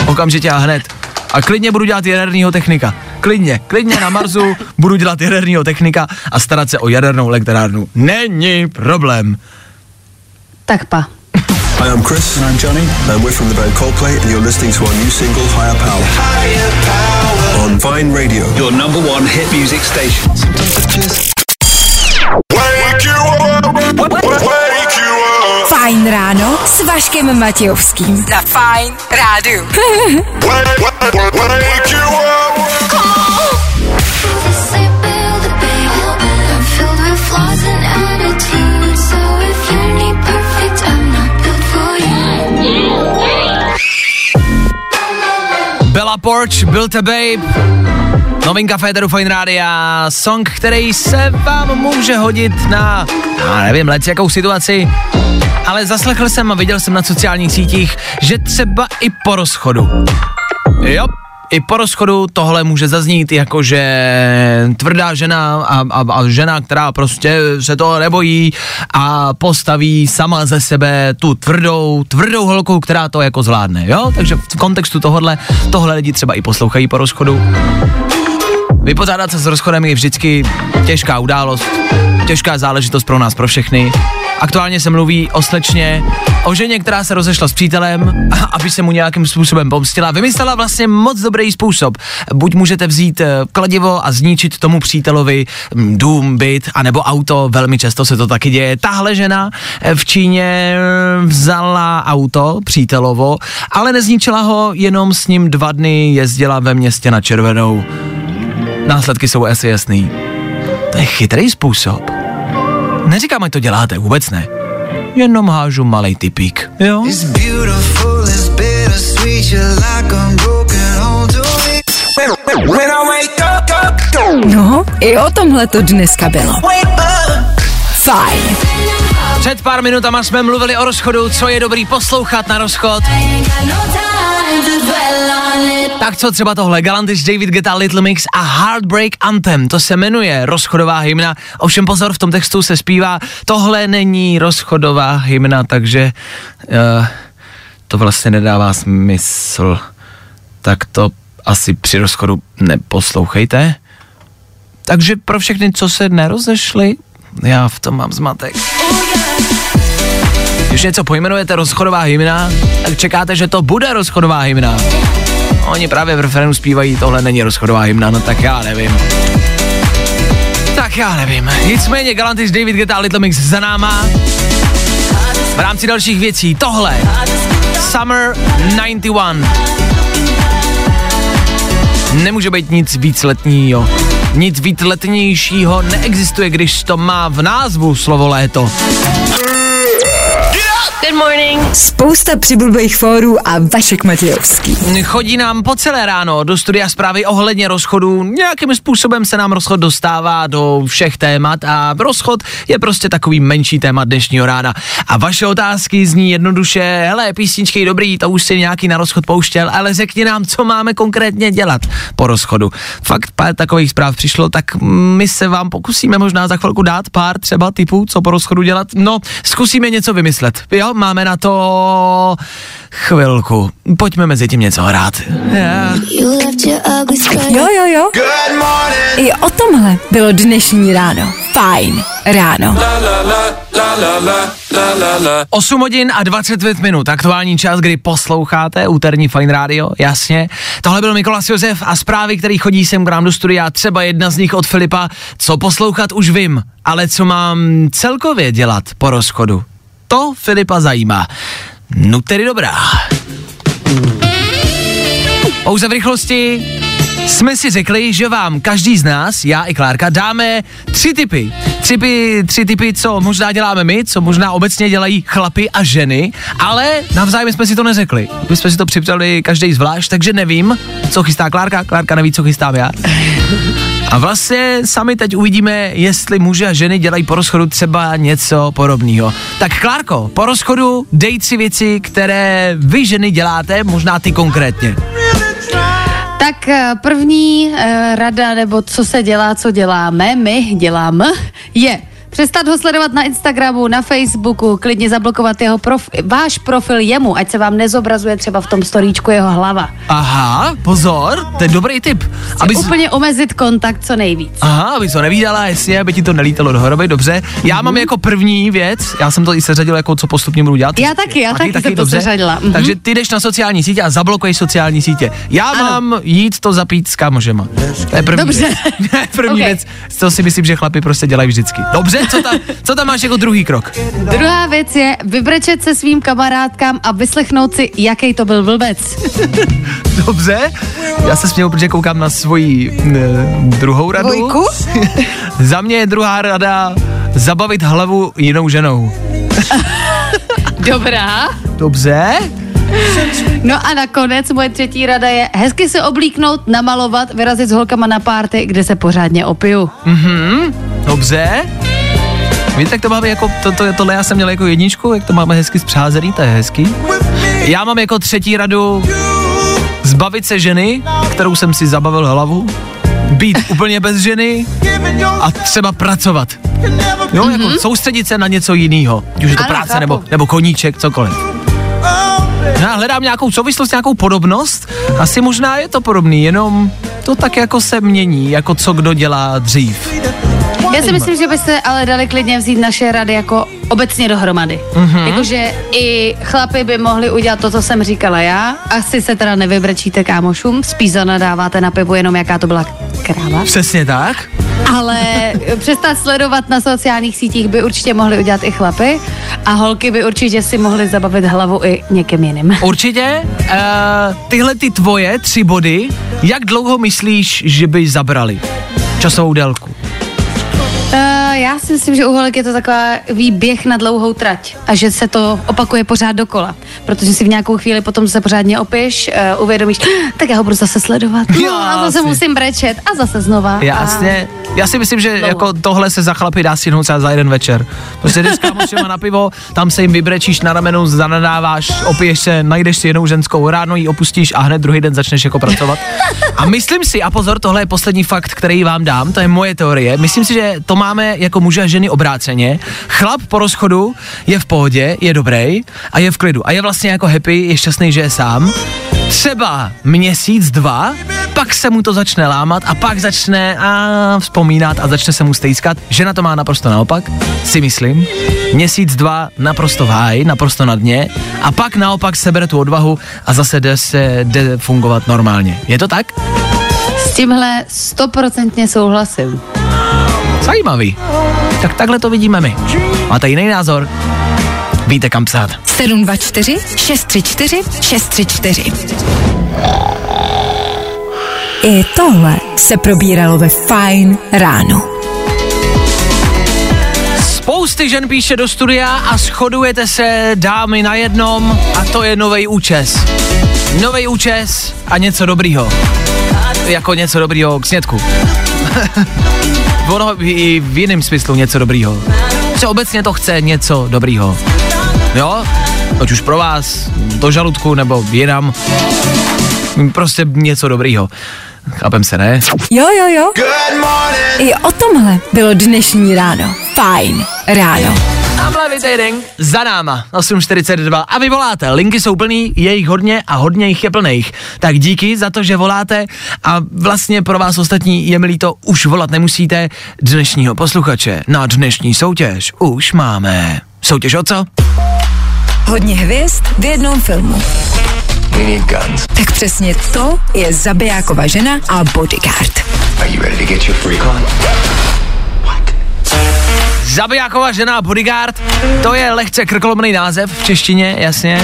Okamžitě a hned. A klidně budu dělat jadernýho technika. Klidně, klidně na Marsu budu dělat jadernýho technika a starat se o jadernou elektrárnu. Není problém. Tak pa. Hi, I'm Chris. And I'm Johnny. And we're from the band Coldplay, and you're listening to our new single, Higher Power. On Vine Radio. Your number one hit music station. Wake you up, wake you up, Fajn ráno s Vaškem Matějovským. Na Fajn rádu. wake, wake, wake you up. Bella Porch, Built a Babe, novinka Féteru Fine Rádia, song, který se vám může hodit na, já nevím, let jakou situaci, ale zaslechl jsem a viděl jsem na sociálních sítích, že třeba i po rozchodu. Jo, i po rozchodu tohle může zaznít jako, že tvrdá žena a, a, a žena, která prostě se toho nebojí a postaví sama ze sebe tu tvrdou, tvrdou holku, která to jako zvládne, jo? Takže v kontextu tohohle, tohle lidi třeba i poslouchají po rozchodu. Vypořádat se s rozchodem je vždycky těžká událost, těžká záležitost pro nás, pro všechny. Aktuálně se mluví o slečně, o ženě, která se rozešla s přítelem, [laughs] aby se mu nějakým způsobem pomstila. Vymyslela vlastně moc dobrý způsob. Buď můžete vzít eh, kladivo a zničit tomu přítelovi mm, dům, byt, anebo auto, velmi často se to taky děje. Tahle žena eh, v Číně eh, vzala auto přítelovo, ale nezničila ho, jenom s ním dva dny jezdila ve městě na červenou. Následky jsou asi jasný. To je chytrý způsob. Neříkám, ať to děláte, vůbec ne. Jenom hážu malej typík, jo? No, i o tomhle to dneska bylo. Fajn. Před pár minutama jsme mluvili o rozchodu, co je dobrý poslouchat na rozchod. Tak co třeba tohle, Galantis, David Geta, Little Mix a Heartbreak Anthem, to se jmenuje rozchodová hymna, ovšem pozor, v tom textu se zpívá, tohle není rozchodová hymna, takže uh, to vlastně nedává smysl. Tak to asi při rozchodu neposlouchejte. Takže pro všechny, co se nerozešli, já v tom mám zmatek. Když něco pojmenujete rozchodová hymna, tak čekáte, že to bude rozchodová hymna. Oni právě v referenu zpívají, tohle není rozchodová hymna, no tak já nevím. Tak já nevím. Nicméně Galantis David Geta Little Mix za náma. V rámci dalších věcí tohle. Summer 91. Nemůže být nic víc letního. Nic víc letnějšího neexistuje, když to má v názvu slovo léto. Good morning. Spousta přibulbých fórů a Vašek Matějovský. Chodí nám po celé ráno do studia zprávy ohledně rozchodu. Nějakým způsobem se nám rozchod dostává do všech témat a rozchod je prostě takový menší téma dnešního rána. A vaše otázky zní jednoduše, hele, písničky dobrý, to už si nějaký na rozchod pouštěl, ale řekni nám, co máme konkrétně dělat po rozchodu. Fakt pár takových zpráv přišlo, tak my se vám pokusíme možná za chvilku dát pár třeba typů, co po rozchodu dělat. No, zkusíme něco vymyslet. Jo, máme na to chvilku. Pojďme mezi tím něco hrát. Yeah. Jo, jo, jo. I o tomhle bylo dnešní ráno. Fajn ráno. 8 hodin a 25 minut, aktuální čas, kdy posloucháte úterní Fine Radio, jasně. Tohle byl Mikolas Josef a zprávy, které chodí sem k nám do studia, třeba jedna z nich od Filipa, co poslouchat už vím, ale co mám celkově dělat po rozchodu. To Filipa zajímá. No tedy dobrá. Pouze v rychlosti jsme si řekli, že vám každý z nás, já i Klárka, dáme tři typy. Tři, tři typy, co možná děláme my, co možná obecně dělají chlapy a ženy, ale navzájem jsme si to neřekli. My jsme si to připravili každý zvlášť, takže nevím, co chystá Klárka, Klárka neví, co chystám já. A vlastně sami teď uvidíme, jestli muži a ženy dělají po rozchodu třeba něco podobného. Tak Klárko, po rozchodu dej tři věci, které vy ženy děláte, možná ty konkrétně. Tak eh, první eh, rada, nebo co se dělá, co děláme, my děláme, je přestat ho sledovat na Instagramu, na Facebooku, klidně zablokovat jeho prof, váš profil jemu, ať se vám nezobrazuje třeba v tom storíčku jeho hlava. Aha, pozor, to je dobrý tip. Aby Úplně omezit kontakt co nejvíc. Aha, aby to nevídala, jestli aby ti to nelítalo do horoby, dobře. Já Mhm. mám jako první věc, já jsem to i seřadil, jako co postupně budu dělat. Já taky, já taky jsem to dobře. seřadila, mhm. Takže ty jdeš na sociální sítě a zablokuješ sociální sítě. Já Ano. mám jít to zapít s kámožema. To je první Dobře. věc. [laughs] první Ok. věc, co si myslím, že chlapi prostě dělají vždycky. Dobře, co tam, co tam máš jako druhý krok? Druhá věc je vybrečet se svým kamarádkám a vyslechnout si, jaký to byl blbec. [laughs] Dobře, já se směju, protože koukám na svoji ne, druhou radu. Dvojku? [laughs] Za mě je druhá rada zabavit hlavu jinou ženou. [laughs] Dobrá. Dobře? No a nakonec moje třetí rada je hezky se oblíknout, namalovat, vyrazit s holkama na párty, kde se pořádně opiju. Mhm, dobře. Víte, jak to máme jako, to, to, tohle já jsem měl jako jedničku, jak to máme hezky zpřázený, to je hezký. Já mám jako třetí radu zbavit se ženy, kterou jsem si zabavil hlavu, být [laughs] úplně bez ženy a třeba pracovat. Jo, mm-hmm. jako soustředit se na něco jiného, už je to Ano, práce chápu. nebo, nebo koníček, cokoliv. Já hledám nějakou souvislost, nějakou podobnost. Asi možná je to podobný, jenom to tak jako se mění, jako co kdo dělá dřív. Já si myslím, že byste ale dali klidně vzít naše rady jako obecně dohromady. Mhm. Mm-hmm. Jakože i chlapi by mohli udělat to, co jsem říkala já. Asi se teda nevybrečíte kámošům, spíš zanadáváte na pivu jenom jaká to byla kráva. Přesně tak. Ale [laughs] přestat sledovat na sociálních sítích by určitě mohli udělat i chlapy a holky by určitě si mohly zabavit hlavu i někým jiným. Určitě. Uh, tyhle ty tvoje tři body, jak dlouho myslíš, že by zabrali? Časovou délku. Já si myslím, že u holek je to taková výběh na dlouhou trať a že se to opakuje pořád dokola, protože si v nějakou chvíli potom se pořádně opíš, uh, uvědomíš, tak já ho budu zase sledovat, no, Jo, a zase musím brečet a zase znova. Jasně. Já si myslím, že Dlouho. jako tohle se za chlapy dá stihnout třeba za jeden večer. Prostě jdeš s na pivo, tam se jim vybrečíš na ramenu, zanadáváš, opiješ se, najdeš si jednou ženskou, ráno ji opustíš a hned druhý den začneš jako pracovat. A myslím si, a pozor, tohle je poslední fakt, který vám dám, to je moje teorie. Myslím si, že to máme jako muže a ženy obráceně. Chlap po rozchodu je v pohodě, je dobrý a je v klidu. A je vlastně jako happy, je šťastný, že je sám. Třeba měsíc, dva, pak se mu to začne lámat a pak začne a vzpomínat a začne se mu stejskat. Žena to má naprosto naopak, si myslím. Měsíc, dva, naprosto v háji, naprosto na dně a pak naopak sebere tu odvahu a zase jde se jde fungovat normálně. Je to tak? S tímhle stoprocentně souhlasím. Zajímavý. Tak takhle to vidíme my. Máte jiný názor? Víte kam psát. 724 634 634 I tohle se probíralo ve Fine ráno. Spousty žen píše do studia a shodujete se dámy na jednom a to je nový účes. Nový účes a něco dobrýho. Jako něco dobrýho k snědku. [laughs] ono i v jiném smyslu něco dobrýho. Že obecně to chce něco dobrýho. Jo? Ať už pro vás, do žaludku nebo jinam. Prostě něco dobrýho. Chápem se, ne? Jo, jo, jo. I o tomhle bylo dnešní ráno. Fajn ráno. Tamhle Levitating za náma, 8.42 a vy voláte, linky jsou plný, je jich hodně a hodně jich je plných. Tak díky za to, že voláte a vlastně pro vás ostatní je milý to, už volat nemusíte dnešního posluchače. Na dnešní soutěž už máme. Soutěž o co? Hodně hvězd v jednom filmu. Tak přesně to je zabijákova žena a bodyguard. Are you ready to get your freak on? Zabijáková žena bodyguard, to je lehce krkolomný název v češtině, jasně.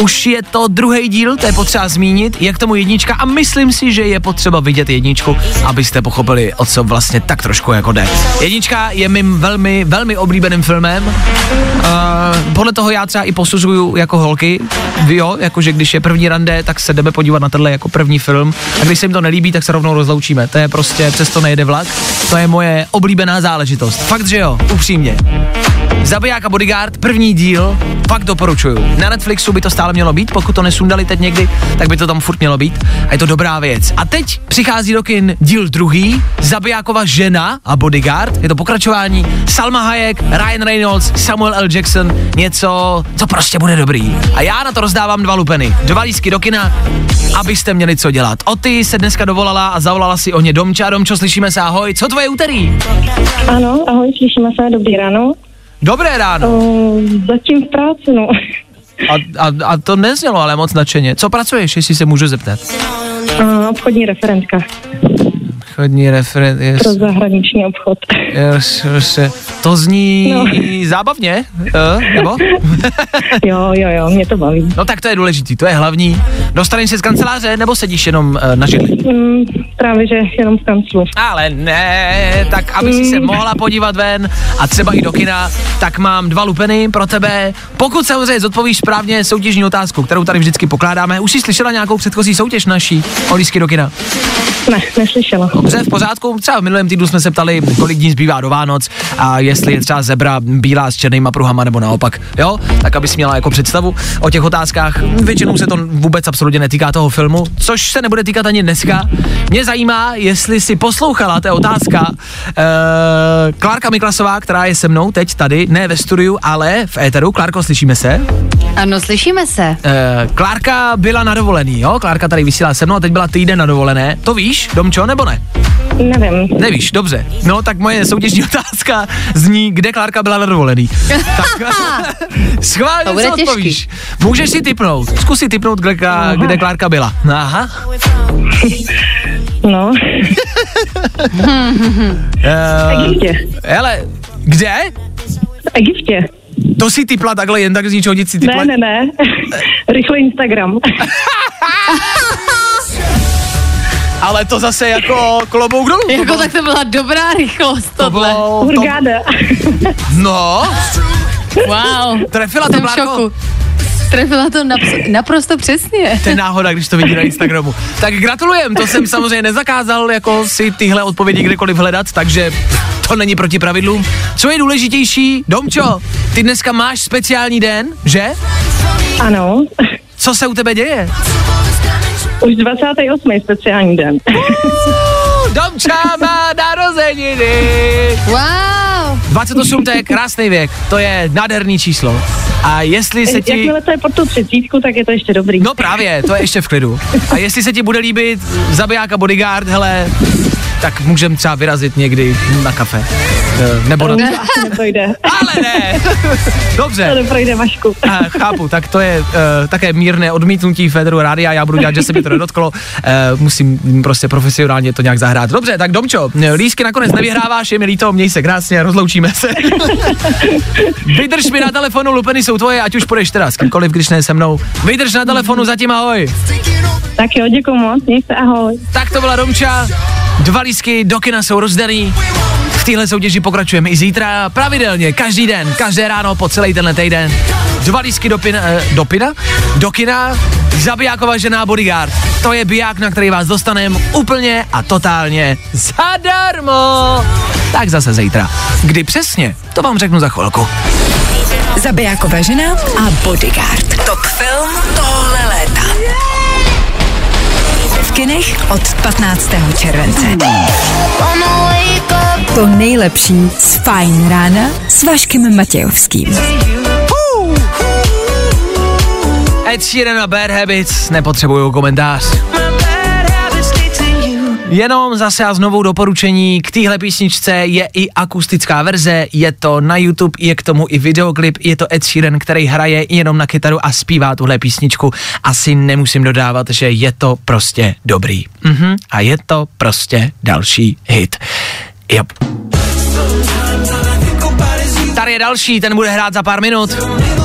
Už je to druhý díl, to je potřeba zmínit, je k tomu jednička a myslím si, že je potřeba vidět jedničku, abyste pochopili, o co vlastně tak trošku jako jde. Jednička je mým velmi, velmi oblíbeným filmem. Uh, podle toho já třeba i posuzuju jako holky, jo, jakože když je první rande, tak se jdeme podívat na tenhle jako první film a když se jim to nelíbí, tak se rovnou rozloučíme. To je prostě, přesto nejde vlak, to je moje oblíbená záležitost. Fakt, že jo, upřímně. Zabiják a bodyguard, první díl, fakt doporučuju. Na Netflixu by to stále mělo být, pokud to nesundali teď někdy, tak by to tam furt mělo být a je to dobrá věc. A teď přichází do kin díl druhý, Zabijákova žena a bodyguard, je to pokračování, Salma Hayek, Ryan Reynolds, Samuel L. Jackson, něco, co prostě bude dobrý. A já na to rozdávám dva lupeny, dva lísky do kina, abyste měli co dělat. O ty se dneska dovolala a zavolala si o ně Domča. Domčo, slyšíme se, ahoj, co tvoje úterý? Ano, ahoj, slyšíme se, dobrý ráno. Dobré ráno. Uh, zatím v práci, no. A, a, a to neznělo ale moc nadšeně. Co pracuješ, jestli se můžu zeptat? Uh, obchodní referentka Chodní referent, yes, pro zahraniční obchod. yes, yes, to zní No. zábavně, uh, nebo? [laughs] jo, jo, jo, mě to baví. No tak to je důležitý, to je hlavní. Dostaneš se z kanceláře, nebo sedíš jenom uh, na židli? Mm, právě, že jenom v kanclu. Ale ne, tak aby si se Mm. mohla podívat ven a třeba i do kina, tak mám dva lupeny pro tebe. Pokud samozřejmě zodpovíš správně soutěžní otázku, kterou tady vždycky pokládáme, už jsi slyšela nějakou předchozí soutěž naší o lístky do kina? Ne, neslyšela. Dobře, v pořádku. Třeba v minulém týdnu jsme se ptali, kolik dní zbývá do Vánoc a jestli je třeba zebra bílá s černýma pruhama nebo naopak. Jo, tak abys měla jako představu o těch otázkách. Většinou se to vůbec absolutně netýká toho filmu, což se nebude týkat ani dneska. Mě zajímá, jestli si poslouchala, to je otázka, uh, Klárka Miklasová, která je se mnou teď tady, ne ve studiu, ale v éteru. Klárko, slyšíme se? Ano, slyšíme se. Uh, Klárka byla na dovolený, jo? Klárka tady vysílá se mnou a teď byla týden na dovolené. To víš, Domčo, nebo ne? Nevím. Nevíš, dobře. No tak moje soutěžní [laughs] otázka zní, kde Klárka byla na dovolený. tak [laughs] schválně co odpovíš. těžký. Můžeš si typnout. Zkus si typnout, kde, kde Klárka byla. Aha. No, Uh, Egyptě. hele, kde? V Egyptě. To si typla takhle jen tak z ničeho nic si typla. Ne, ne, ne. Rychle Instagram. [laughs] Ale to zase jako klobouk dolů. Jako bylo- tak to byla dobrá rychlost to tohle. bylo, to, no, Wow. trefila to Jsem šoku. Trefila to naps- naprosto přesně. To je náhoda, když to vidí na Instagramu. Tak gratulujem, to jsem samozřejmě nezakázal jako si tyhle odpovědi kdekoliv hledat, takže to není proti pravidlům. Co je důležitější, Domčo, ty dneska máš speciální den, že? Ano. Co se u tebe děje? Už 28. speciální den. Domča má narozeniny. Wow. 28 to je krásný věk, to je nádherný číslo. A jestli se ti... Jakmile to je pod tu třicítku, tak je to ještě dobrý. No právě, to je ještě v klidu. A jestli se ti bude líbit zabiják a bodyguard, hele, tak můžeme třeba vyrazit někdy na kafe. Eh, Nebo na... To asi neprojde. Ale ne! [laughs] Dobře. To neprojde, Vašku. A, chápu, tak to je uh, také mírné odmítnutí Federu Rádia, já budu dělat, že se mi to nedotklo, uh, musím prostě profesionálně to nějak zahrát. Dobře, tak Domčo, lísky nakonec nevyhráváš, je mi líto, měj se krásně, rozloučíme se. [laughs] Vydrž mi na telefonu, lupeny jsou tvoje, ať už půjdeš teda s kýmkoliv, když ne se mnou. Vydrž na telefonu, zatím ahoj. Tak jo, děkuji moc, měj se, ahoj. Tak to byla Domča, dva lísky do kina jsou rozdaný. V téhle soutěži pokračujeme i zítra, pravidelně, každý den, každé ráno po celý tenhle týden. Dva lísky do, pina, eh, do pina? Do kina, zabijáková žena bodyguard. To je biják, na který vás dostanem úplně a totálně zadarmo. Tak zase zítra. Kdy přesně, to vám řeknu za chvilku. Zabijáková žena a bodyguard. Top film. V kinech od 15. července. To nejlepší z Fajn rána s Vaškem Matějovským. Ed Sheeran a Bad Habits nepotřebují komentář. Jenom zase a znovu doporučení k téhle písničce je i akustická verze, je to na YouTube, je k tomu i videoklip, je to Ed Sheeran, který hraje jenom na kytaru a zpívá tuhle písničku. Asi nemusím dodávat, že je to prostě dobrý. Mhm. A je to prostě další hit. Yep. Tady je další, ten bude hrát za pár minut.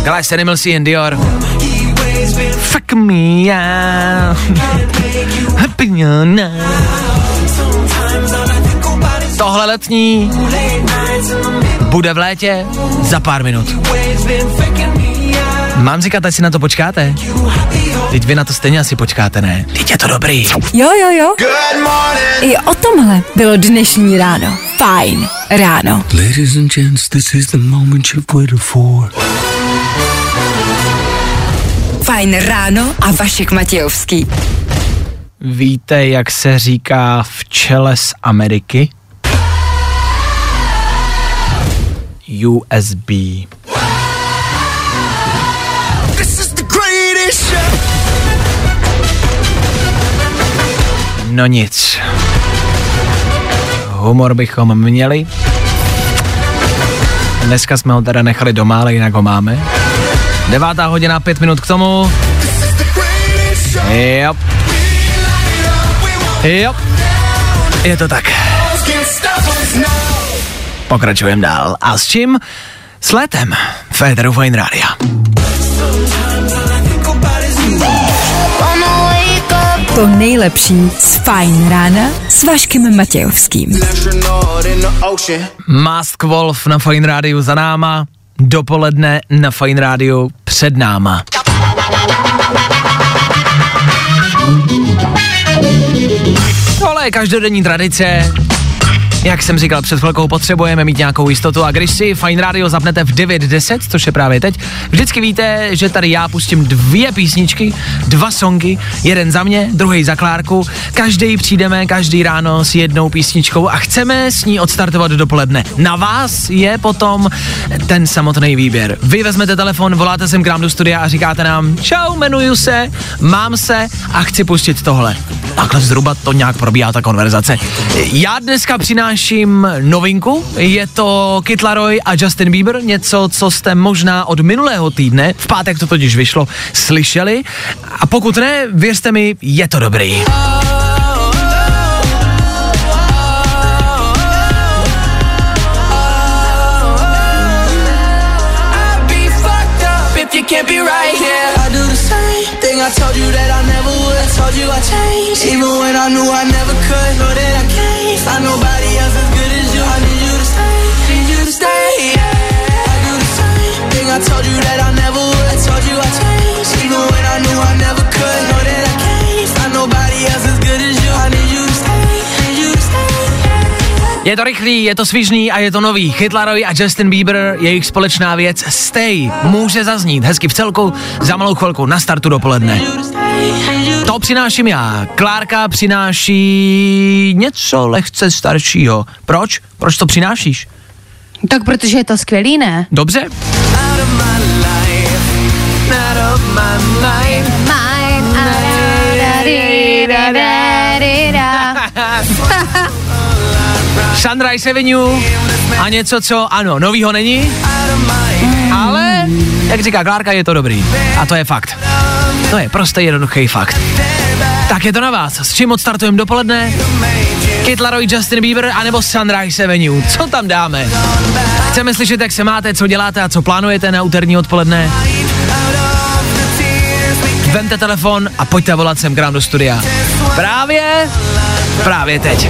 Glass Animals and Dior. Fuck me, yeah. Happy. Tohle letní bude v létě za pár minut. Mám říkat, ať si na to počkáte? Teď vy na to stejně asi počkáte, ne? Teď je to dobrý. Jo, jo, jo. I o tomhle bylo dnešní ráno. Fajn ráno. Ladies and gents, this is the moment you've waited for. Fajn ráno a Vašek Matějovský. Víte, jak se říká včele z Ameriky? USB. No nic. Humor bychom měli. Dneska jsme ho teda nechali doma, ale jinak ho máme. Devátá hodina, pět minut k tomu. Yep. Jo, je to tak. Pokračujeme dál. A s čím? S letem. Federu Fine Radio. To nejlepší z Fajn rána s Vaškem Matějovským. Mask Wolf na Fine Radio za náma. Dopoledne na Fine Radio před náma. Tohle je každodenní tradice. Jak jsem říkal před chvilkou, potřebujeme mít nějakou jistotu a když si Fine Radio zapnete v 9.10, což je právě teď, vždycky víte, že tady já pustím dvě písničky, dva songy, jeden za mě, druhý za Klárku. Každý přijdeme každý ráno s jednou písničkou a chceme s ní odstartovat dopoledne. Na vás je potom ten samotný výběr. Vy vezmete telefon, voláte sem k nám do studia a říkáte nám, čau, jmenuju se, mám se a chci pustit tohle. Takhle zhruba to nějak probíhá ta konverzace. Já dneska přináším novinku, je to Kid Laroi a Justin Bieber, něco, co jste možná od minulého týdne, v pátek to totiž vyšlo, slyšeli a pokud ne, věřte mi, je to dobrý. can't be right here. I do the same thing I told you that I never would. Told you I changed, even when I knew I never could. Know that I can't find nobody Je to rychlý, je to svižný a je to nový. Hitlerovi a Justin Bieber, jejich společná věc Stay může zaznít hezky v celku za malou chvilku na startu dopoledne. To přináším já. Klárka přináší něco lehce staršího. Proč? Proč to přinášíš? Tak protože je to skvělý, ne? Dobře? Sunrise Avenue a něco, co ano, novýho není, ale jak říká Klárka, je to dobrý. A to je fakt. To je prostě jednoduchý fakt. Tak je to na vás. S čím odstartujeme dopoledne? Kid Justin Bieber anebo Sunrise Avenue. Co tam dáme? Chceme slyšet, jak se máte, co děláte a co plánujete na úterní odpoledne? Vemte telefon a pojďte volat sem k nám do studia. Právě, právě teď.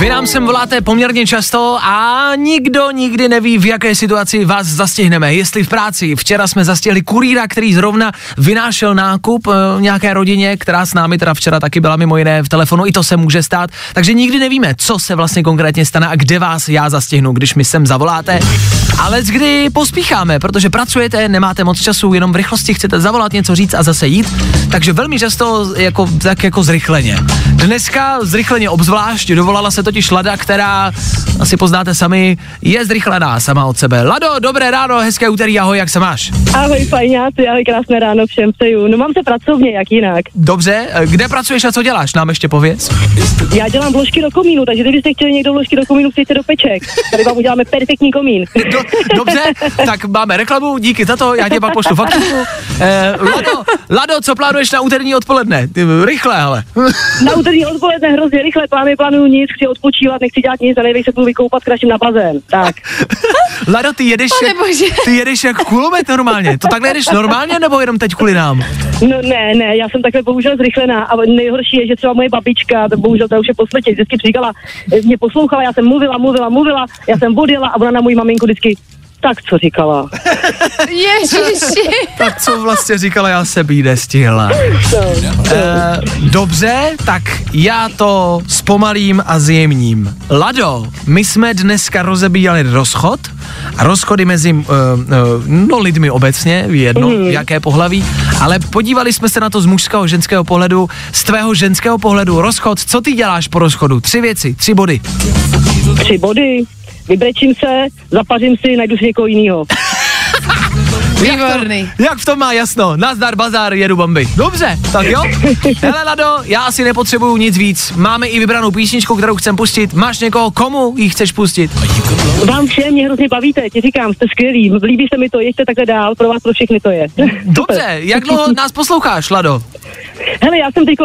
Vy nám sem voláte poměrně často a nikdo nikdy neví, v jaké situaci vás zastihneme. Jestli v práci. Včera jsme zastihli kurýra, který zrovna vynášel nákup e, nějaké rodině, která s námi teda včera taky byla mimo jiné v telefonu. I to se může stát. Takže nikdy nevíme, co se vlastně konkrétně stane a kde vás já zastihnu, když mi sem zavoláte. Ale kdy pospícháme, protože pracujete, nemáte moc času, jenom v rychlosti chcete zavolat, něco říct a zase jít. Takže velmi často jako, tak jako zrychleně. Dneska zrychleně obzvlášť dovolala se totiž Lada, která, asi poznáte sami, je zrychlená sama od sebe. Lado, dobré ráno, hezké úterý, ahoj, jak se máš? Ahoj, fajňáci, ahoj, krásné ráno všem přeju. No mám se pracovně, jak jinak. Dobře, kde pracuješ a co děláš? Nám ještě pověz. Já dělám vložky do komínu, takže kdybyste chtěli někdo vložky do komínu, přijďte do peček. Tady vám uděláme perfektní komín. Do, dobře, tak máme reklamu, díky za to, já tě pak pošlu fakturu. Eh, Lado, Lado, co plánuješ na úterní odpoledne? Ty, rychle, ale. Na úterní odpoledne hrozně rychle, plány plánuju nic, chci odpočívat, nechci dělat nic nejvíc se půjdu vykoupat, kraším na bazén. Tak. [laughs] Lado, ty jedeš, jak, bože. ty jedeš jak kulomet normálně. To takhle jedeš normálně, nebo jenom teď kvůli nám? No ne, ne, já jsem takhle bohužel zrychlená a nejhorší je, že třeba moje babička, to bohužel to už je po světě, vždycky říkala, mě poslouchala, já jsem mluvila, mluvila, mluvila, já jsem odjela a ona na můj maminku vždycky, tak co říkala. [laughs] Ježiši. Tak co vlastně říkala, já se být nestihla. Eh, dobře, tak já to zpomalím a zjemním. Lado, my jsme dneska rozebíjali rozchod a rozchody mezi uh, uh, no, lidmi obecně, jedno, mm. jaké pohlaví, ale podívali jsme se na to z mužského ženského pohledu, z tvého ženského pohledu, rozchod, co ty děláš po rozchodu? Tři věci, tři body. Tři body, vybrečím se, zapařím si, najdu si někoho jiného. Výborný. Jak v tom má jasno? Nazdar bazár, jedu bomby. Dobře, tak jo. [laughs] Hele Lado, já asi nepotřebuju nic víc. Máme i vybranou písničku, kterou chcem pustit. Máš někoho, komu ji chceš pustit? Vám všem mě hrozně bavíte, ti říkám, jste skvělí, líbí se mi to, jeďte takhle dál, pro vás pro všechny to je. [laughs] Dobře, jak dlouho nás posloucháš, Lado? Hele, já jsem teď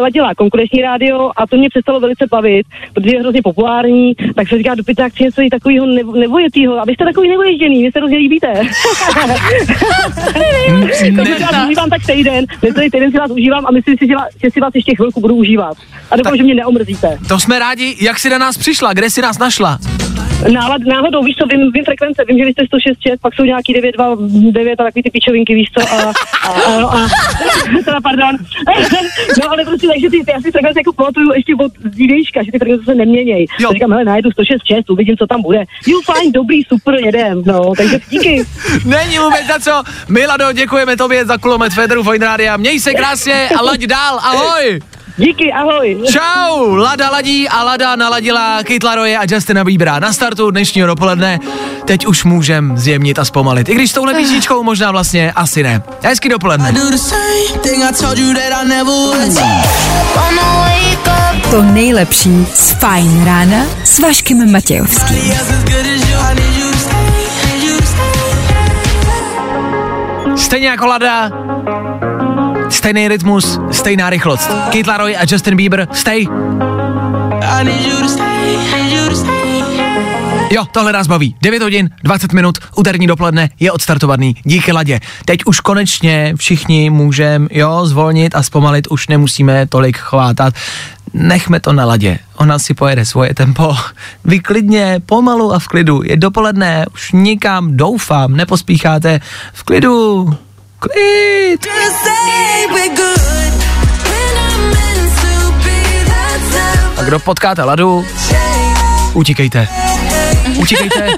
ladila konkurenční rádio a to mě přestalo velice bavit, protože je hrozně populární, tak se říká, do pyták chci něco takového nevo- nevojetýho, a vy jste takový nevoježděný, vy se hrozně líbíte. [laughs] to se vás užívám tak týden, necelý týden si vás užívám a myslím si, že, vás, že si vás ještě chvilku budu užívat. A doufám, že mě neomrzíte. To jsme rádi, jak jsi na nás přišla, kde jsi nás našla? Nálad, náhodou, víš co, vím, vím frekvence, vím, že vy jste 106, pak jsou nějaký 929 a takový ty pičovinky, víš co, a, a, a, a, a teda pardon. [laughs] no ale prostě takže ty, ty asi frekvence jako pamatuju ještě od dívejška, že ty frekvence se neměnějí. Jo. Jo. Říkám, hele, najedu 106, uvidím, co tam bude. Jo, fajn, dobrý, super, jedem, no, takže díky. [laughs] Není vůbec za co. Milado, děkujeme tobě za kulomet Federu Fine Rádia. Měj se krásně a laď dál. Ahoj. Díky, ahoj. Čau, Lada ladí a Lada naladila Kytlaroje a Justina Biebera na startu dnešního dopoledne. Teď už můžem zjemnit a zpomalit. I když s touhle písničkou možná vlastně asi ne. Hezký dopoledne. To nejlepší z Fajn rána s Vaškem Matějovským. Stejně jako Lada, stejný rytmus, stejná rychlost. Kytlaroj a Justin Bieber, stay. Jo, tohle nás baví. 9 hodin, 20 minut, úterní dopoledne je odstartovaný. Díky Ladě. Teď už konečně všichni můžeme, jo, zvolnit a zpomalit, už nemusíme tolik chvátat. Nechme to na ladě. Ona si pojede svoje tempo. Vy klidně, pomalu a v klidu. Je dopoledne, už nikam, doufám, nepospícháte. V klidu. Klid. Say we're good. When I'm meant to be, that's A kdo potkáte Ladu, utíkejte. Utíkejte,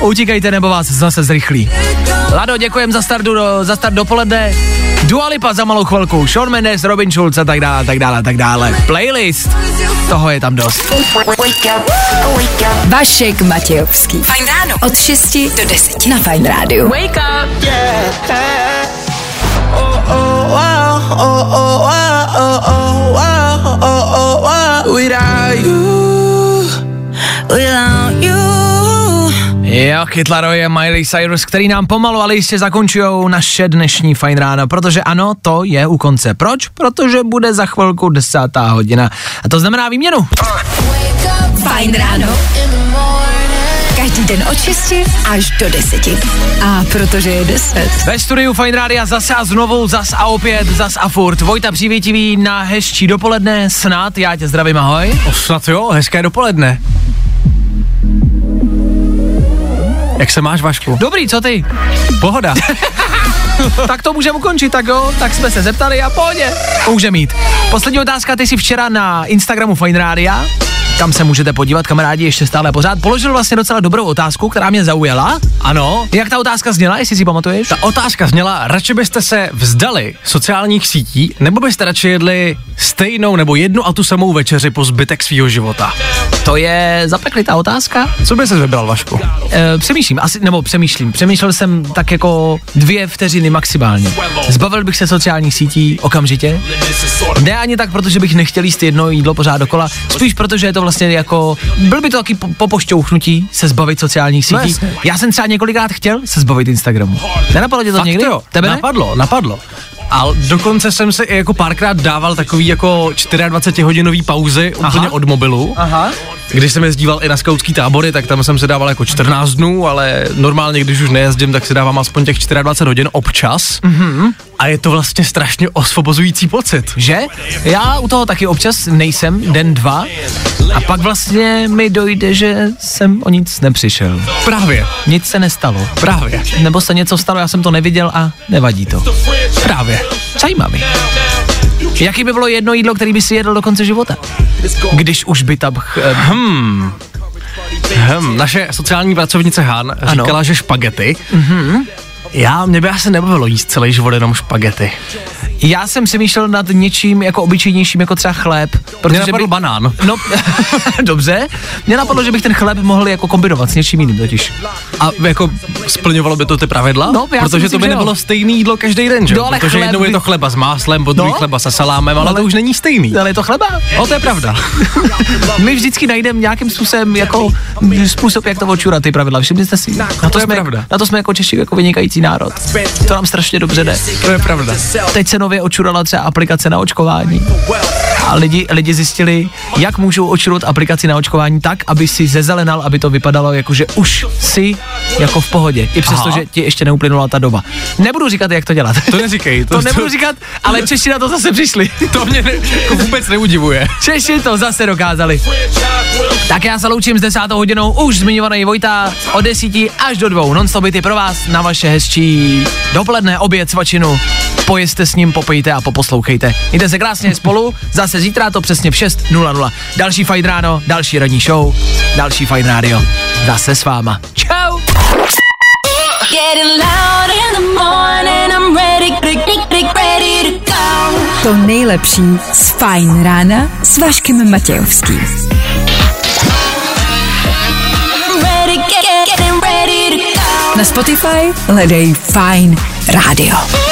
utíkejte, nebo vás zase zrychlí. Lado, děkujem za start, do, za start dopoledne. Dua Lipa za malou chvilku, Sean Mendes, Robin Schulz a tak dále, tak dále, tak dále. Playlist, toho je tam dost. Vašek Matějovský. Fajn ráno. Od 6 do 10 na Fajn rádiu. Wake up. You. Jo, Kytlaroj a Miley Cyrus, který nám pomalu, ale jistě zakončují naše dnešní fajn ráno, protože ano, to je u konce. Proč? Protože bude za chvilku desátá hodina. A to znamená výměnu. Fajn ráno. Každý den od 6 až do 10. A protože je 10. Ve studiu Fine Rádia zase a znovu, zas a opět, zas a furt. Vojta Přívětivý na hezčí dopoledne, snad, já tě zdravím, ahoj. O, snad jo, hezké dopoledne. Jak se máš, Vašku? Dobrý, co ty? Pohoda. [laughs] tak to můžeme ukončit, tak jo, tak jsme se zeptali a pohodě. Může mít. Poslední otázka, ty jsi včera na Instagramu Fine Rádia, tam se můžete podívat, kamarádi, ještě stále pořád, položil vlastně docela dobrou otázku, která mě zaujala. Ano. Jak ta otázka zněla, jestli si pamatuješ? Ta otázka zněla, radši byste se vzdali sociálních sítí, nebo byste radši jedli stejnou nebo jednu a tu samou večeři po zbytek svého života? To je zapeklitá otázka. Co by se vybral, Vašku? E, přemýšlím, asi, nebo přemýšlím. Přemýšlel jsem tak jako dvě vteřiny maximálně. Zbavil bych se sociálních sítí okamžitě. Ne ani tak, protože bych nechtěl jíst jedno jídlo pořád dokola, spíš protože je to vlastně jako, byl by to taky po, po pošťouchnutí se zbavit sociálních No sítí. jasně. Já jsem třeba několikrát chtěl se zbavit Instagramu. Nenapadlo tě to Fakt někdy? jo, Tebe ne? napadlo, napadlo. A dokonce jsem se i jako párkrát dával takový jako 24 hodinový pauzy Aha. úplně od mobilu. Aha. Když jsem jezdíval i na skautský tábory, tak tam jsem se dával jako 14 dnů, ale normálně, když už nejezdím, tak si dávám aspoň těch 24 hodin občas. Mm-hmm. A je to vlastně strašně osvobozující pocit. Že? Já u toho taky občas nejsem, den, dva, a pak vlastně mi dojde, že jsem o nic nepřišel. Právě, Nic se nestalo. právě, Nebo se něco stalo, já jsem to neviděl a nevadí to. právě. Zajímavý. Jaký by bylo jedno jídlo, který by si jedl do konce života? Když už by tam... Ch- Hmm. Hmm, naše sociální pracovnice Han Ano. říkala, že špagety. Mm-hmm. Já, mě by asi nebavilo jíst celý život jenom špagety. Já jsem přemýšlel nad něčím jako obyčejnějším, jako třeba chléb. Mě Protože napadl banán. No, [laughs] dobře. Mě napadlo, že bych ten chléb mohl jako kombinovat s něčím jiným totiž. A jako splňovalo by to ty pravidla? No, já si Protože myslím, to by že jo. nebylo stejný jídlo každý den, že? No, ale Protože jednou je by- to chleba s máslem, po druhý No. chleba se salámem, ale, Ale- to už není stejný. Ale je to chleba. No, to je pravda. [laughs] My vždycky najdeme nějakým způsobem jako způsob, jak to očurat ty pravidla. Všimli jste si? Na to je jsme, pravda. Na to jsme jako Češi jako vynikající národ. To nám strašně dobře jde. To je pravda. Teď se nově očurala třeba aplikace na očkování. a lidi, lidi zjistili, jak můžou očarovat aplikaci na očkování tak, aby si zezelenal, aby to vypadalo jako, že už si jako v pohodě, i přesto, Aha. že ti ještě neuplynula ta doba. Nebudu říkat, jak to dělat. To neříkej. [laughs] To, to nebudu říkat, ale Češi na to zase přišli. [laughs] To mě ne, jako vůbec neudivuje. Češi to zase dokázali. Tak já se loučím s desátou hodinou, už zmiňovaný Vojta, od desíti až do dvou. Non-stop pro vás na vaše hezčí dopoledne, oběd, svačinu. Pojezte s ním, popejte a poposlouchejte. Mějte se krásně spolu, zase zítra to přesně v 6.00. Další fajn ráno, další ranní show, další fajn rádio. Zase s váma. Čau! To nejlepší z Fajn rána s Vaškem Matějovským. Na Spotify hledej Fajn rádio.